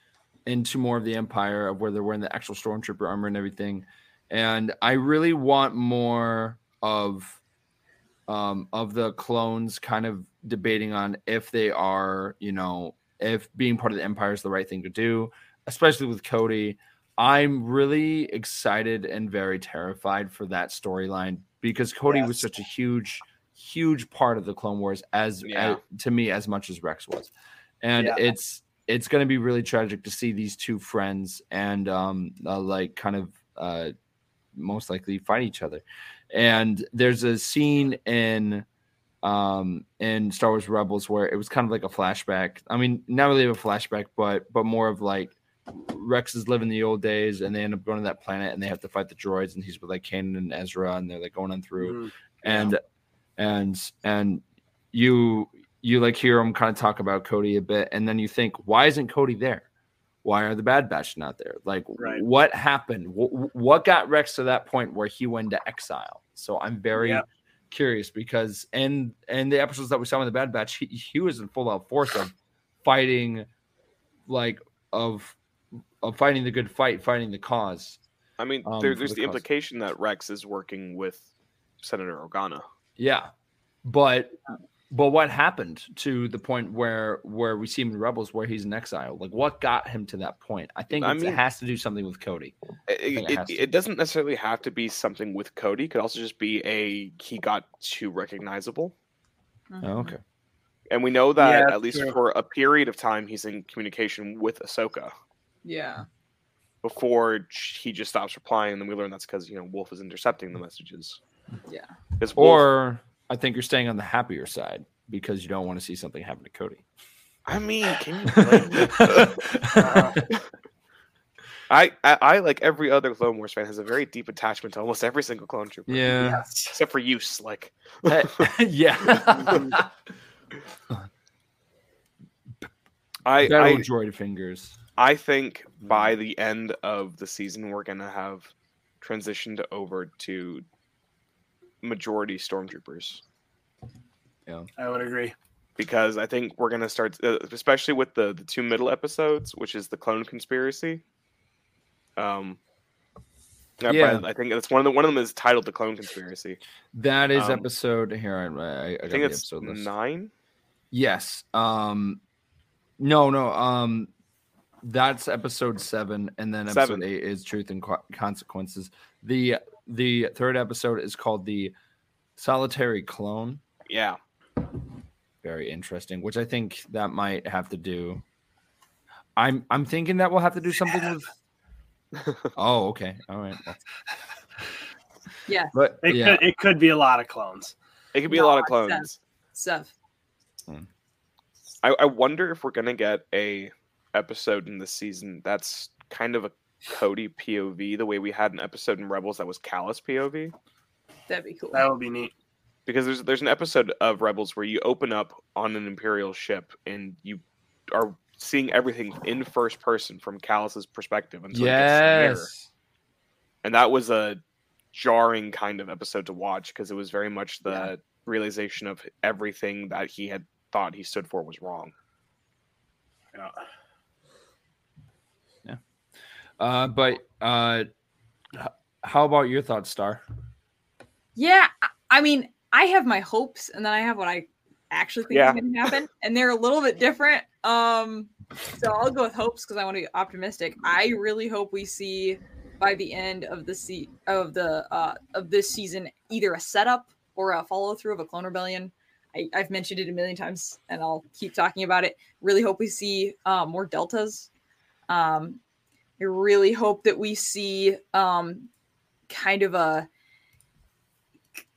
into more of the empire of where they're wearing the actual stormtrooper armor and everything. And I really want more of um, of the clones kind of debating on if they are, you know, if being part of the empire is the right thing to do, especially with Cody. I'm really excited and very terrified for that storyline because Cody was such a huge, huge part of the Clone Wars as, Yeah. as- to me as much as Rex was, and Yeah. it's it's going to be really tragic to see these two friends and um uh, like kind of uh most likely fight each other and there's a scene in um in Star Wars Rebels where it was kind of like a flashback. I mean, not really a flashback, but but more of like Rex is living the old days and they end up going to that planet and they have to fight the droids and he's with like Kanan and Ezra and they're like going on through Mhm. and and and you you like hear him kind of talk about Cody a bit and then you think why isn't Cody there? Why are the Bad Batch not there? Like Right. what happened? What, what got Rex to that point where he went to exile? So I'm very Yep. Curious because and and the episodes that we saw in the Bad Batch, he, he was in full out force of fighting, like of of fighting the good fight, fighting the cause. I mean, Um, there, there's the the implication that Rex is working with Senator Organa. Yeah, but but what happened to the point where where we see him in Rebels, where he's in exile? Like, what got him to that point? I think I mean- it has to do something with Cody. It, it it, it doesn't necessarily have to be something with Cody. It could also just be a he got too recognizable. Mm-hmm. Oh, okay. And we know that Yeah, at least true. for a period of time he's in communication with Ahsoka Yeah. before he just stops replying. And then we learn that's because you know Wolffe is intercepting the messages. Yeah. Because Or I think you're staying on the happier side because you don't want to see something happen to Cody. I mean, can you blame me? Uh, I, I I like every other Clone Wars fan has a very deep attachment to almost every single clone trooper. yeah. Except for you, Slick. yeah. I, Battle I droid fingers. I think by the end of the season, we're gonna have transitioned over to majority stormtroopers Yeah, I would agree. because I think we're gonna start, uh, especially with the the two middle episodes, which is the clone conspiracy. Um, Yeah. I think it's one of the one of them is titled the clone conspiracy. That is Um, episode here. I, I, I, I think it's episode list. nine. Yes. Um no, no. Um that's episode 7 and then episode Seven. 8 is truth and Co- consequences. The the third episode is called the solitary clone. Yeah, Very interesting, which I think that might have to do I'm I'm thinking that we'll have to do something with Oh, okay. All right. Well, Yeah. But It, yeah. could, it could be a lot of clones. it could be a lot of No, it's clones. Seth. Hmm. I, I wonder if we're gonna get a episode in the season that's kind of a Cody POV, the way we had an episode in Rebels that was Kallus POV. That'd be cool. That would be neat. Because there's there's an episode of Rebels where you open up on an Imperial ship and you are seeing everything in first person from Kallus's perspective until he gets near. yes. And that was a jarring kind of episode to watch because it was very much the Yeah. realization of everything that he had thought he stood for was wrong. Yeah. Uh but uh how about your thoughts, Star? Yeah, I- I mean, I have my hopes, and then I have what I actually think Yeah. is going to happen, and they're a little bit different. Um, so I'll go with hopes because I want to be optimistic. I really hope we see by the end of the se- of the uh, of this season either a setup or a follow through of a clone rebellion. I, I've mentioned it a million times, and I'll keep talking about it. Really hope we see uh, more deltas. Um, I really hope that we see um, kind of a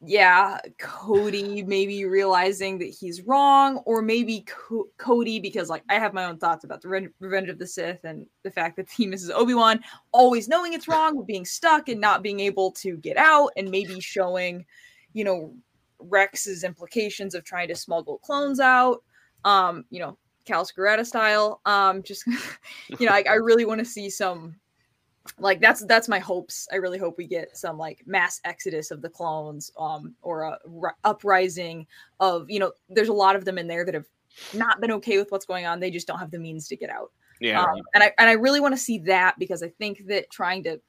yeah, Cody maybe realizing that he's wrong, or maybe Co- Cody because like I have my own thoughts about the Re- Revenge of the Sith and the fact that he misses Obi Wan, always knowing it's wrong, being stuck and not being able to get out, and maybe showing, you know, Rex's implications of trying to smuggle clones out. Um, you know, Kal Skirata style. Um, just you know, I, I really want to see some like that's that's my hopes i really hope we get some like mass exodus of the clones um or a r- uprising of you know there's a lot of them in there that have not been okay with what's going on they just don't have the means to get out Yeah. um, and i and i really want to see that because i think that trying to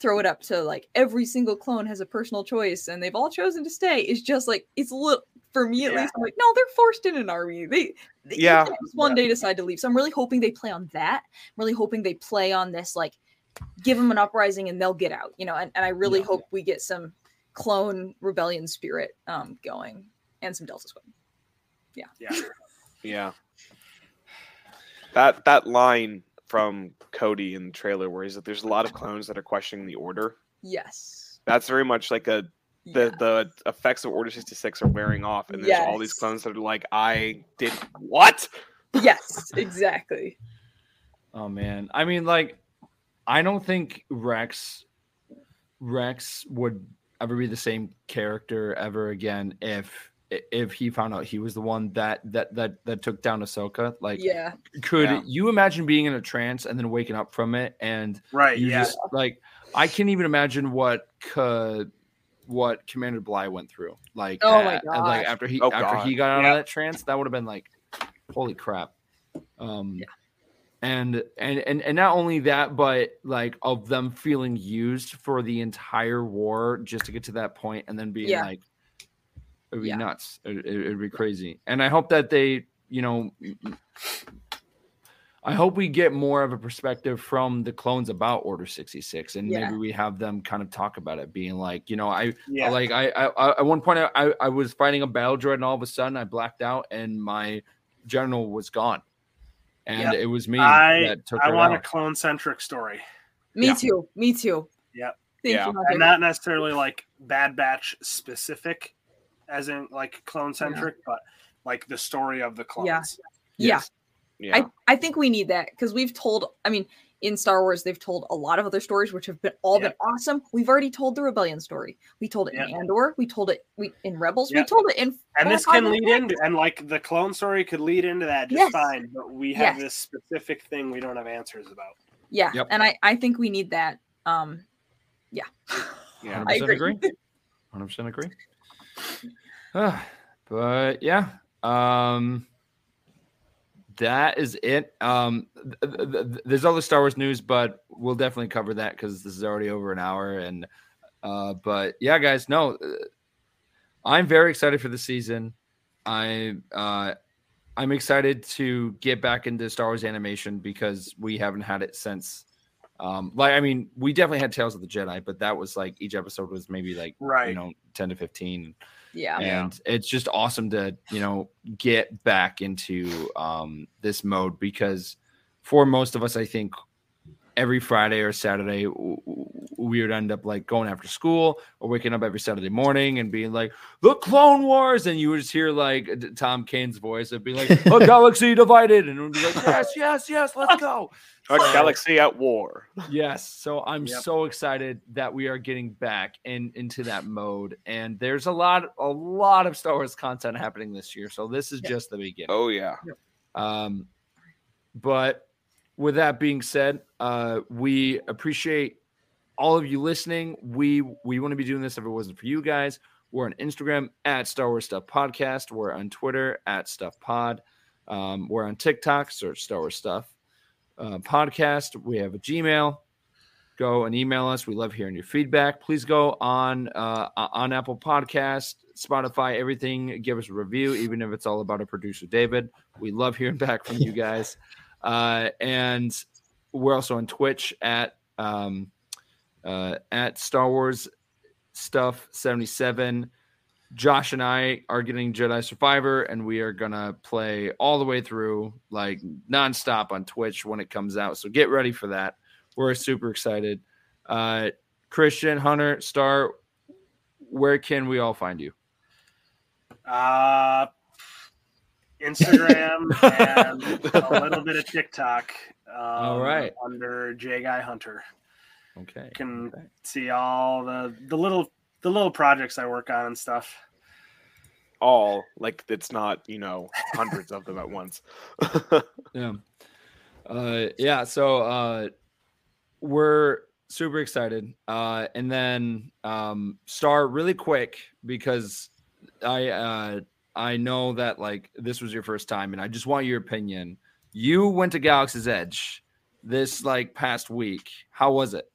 throw it up to like every single clone has a personal choice and they've all chosen to stay is just like it's a little for me at Yeah. least i'm like no they're forced in an army they, they Yeah. one day decide to leave so i'm really hoping they play on that i'm really hoping they play on this like give them an uprising and they'll get out you know and, and i really Yeah. hope we get some clone rebellion spirit um going and some delta squad Yeah. Yeah. Yeah. That that line from Cody in the trailer where he's like, "There's a lot of clones that are questioning the order." yes That's very much like a the yeah. the effects of Order sixty six are wearing off, and there's all these clones that are like, "I did what?" yes exactly Oh man. I mean, like, I don't think Rex Rex would ever be the same character ever again if if he found out he was the one that that that that took down Ahsoka. Like, yeah could Yeah. you imagine being in a trance and then waking up from it and Right. you yeah. just like I can't even imagine what could what Commander Bly went through. Like, Oh my a- and, like after he Oh, after God. he got out Yeah. of that trance, that would have been like, holy crap. Um, Yeah. and and and and not only that, but like of them feeling used for the entire war just to get to that point, and then being Yeah. like, it would be Yeah. nuts. It, it, it'd be crazy. And I hope that they, you know. I hope we get more of a perspective from the clones about Order 66 and Yeah. maybe we have them kind of talk about it being like, you know, I Yeah. like I, I I- at one point I, I I was fighting a battle droid and all of a sudden I blacked out and my general was gone. And Yep. it was me I that took I her want a clone centric story. me Yeah. too me too Yep. Thank Yeah. you, And not necessarily like Bad Batch specific, as in like clone centric, but like the story of the clones. Yeah. yeah Yeah. I, I think we need that because we've told i mean in star wars they've told a lot of other stories which have been all been awesome we've already told the rebellion story we told it in andor we told it we in rebels we told it in And this can lead six. into and like the clone story could lead into that just Yes. fine, but we have Yes. this specific thing we don't have answers about. yeah Yep. and i i think we need that um yeah yeah. 100% I agree. agree. 100% agree. But yeah, um that is it. Um th- th- th- there's other Star Wars news, but we'll definitely cover that cuz this is already over an hour and uh but yeah, guys, no uh, I'm very excited for the season. I uh I'm excited to get back into Star Wars animation because we haven't had it since um like I mean, we definitely had Tales of the Jedi, but that was like each episode was maybe like Right. you know 10 to 15 yeah. And it's just awesome to you know get back into um this mode because for most of us i think every friday or saturday w- w- we would end up like going after school or waking up every saturday morning and being like the clone wars and you would just hear like tom kane's voice and be like a galaxy divided and it would be like yes yes yes let's go A So- galaxy at war. Yes. So I'm Yep. so excited that we are getting back in into that mode. And there's a lot, a lot of Star Wars content happening this year. So this is Yeah. just the beginning. Oh yeah. Um, but with that being said, uh, we appreciate all of you listening. We we want to be doing this if it wasn't for you guys. We're on Instagram at Star Wars Stuff Podcast. We're on Twitter at Stuff Pod. Um, we're on TikTok. Search Star Wars Stuff uh, Podcast. We have a Gmail. Go and email us. We love hearing your feedback. Please go on uh, on Apple Podcast, Spotify, everything. Give us a review, even if it's all about a producer David. We love hearing back from you guys. Uh, and we're also on Twitch at um, uh, at Star Wars Stuff seventy seven. Josh and I are getting Jedi Survivor, and we are gonna play all the way through, like nonstop on Twitch when it comes out. So get ready for that. We're super excited. Uh, Christian Hunter Star, where can we all find you? Uh, Instagram and a little bit of TikTok. Um, All right. Under J Guy Hunter, Okay. you can okay. see all the the little the little projects I work on and stuff. All like it's not you know hundreds of them at once. Yeah. Uh yeah, so uh we're super excited. Uh and then um Star really quick because I uh I know that like this was your first time and I just want your opinion. You went to Galaxy's Edge this like past week. How was it?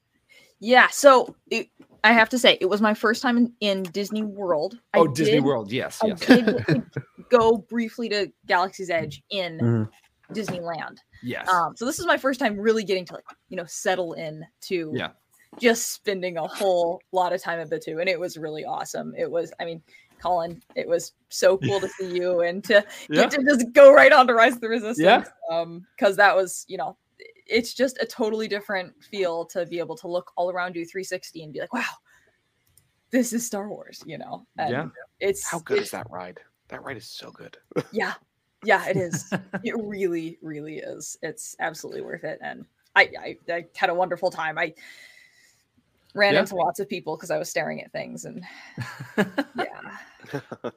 Yeah, so it, I have to say it was my first time in, in Disney World. I Oh, Disney did- World. Yes, I yes. did go briefly to Galaxy's Edge in Mhm. Disneyland. Yes. Um, so this is my first time really getting to like you know settle in to Yeah. just spending a whole lot of time at the two, and it was really awesome. It was, I mean, Colin, it was so cool to see you and to Yeah. get to just go right on to Rise of the Resistance. Yeah. Um, because that was, you know, it's just a totally different feel to be able to look all around you 360 and be like, wow, this is Star Wars, you know. And Yeah. It's How good it- is that ride? That ride is so good. yeah yeah it is it really really is it's absolutely worth it and i i, I had a wonderful time i ran Yeah. into lots of people because i was staring at things and yeah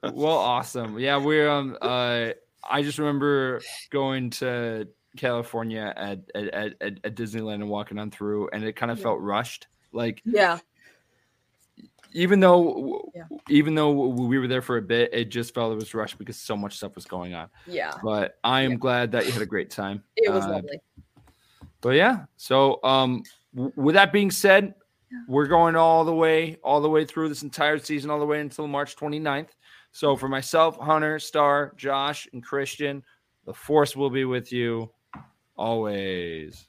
well, awesome. Yeah, we're um uh I just remember going to California at at, at, at Disneyland and walking on through and it kind of Yeah. felt rushed. Like yeah even though Yeah. even though we were there for a bit, it just felt it was rushed because so much stuff was going on. yeah But I am glad that you had a great time. it was Uh, lovely But yeah, so um, with that being said, we're going all the way, all the way through this entire season, all the way until March 29th. So for myself, Hunter, Star, Josh, and Christian, the force will be with you always.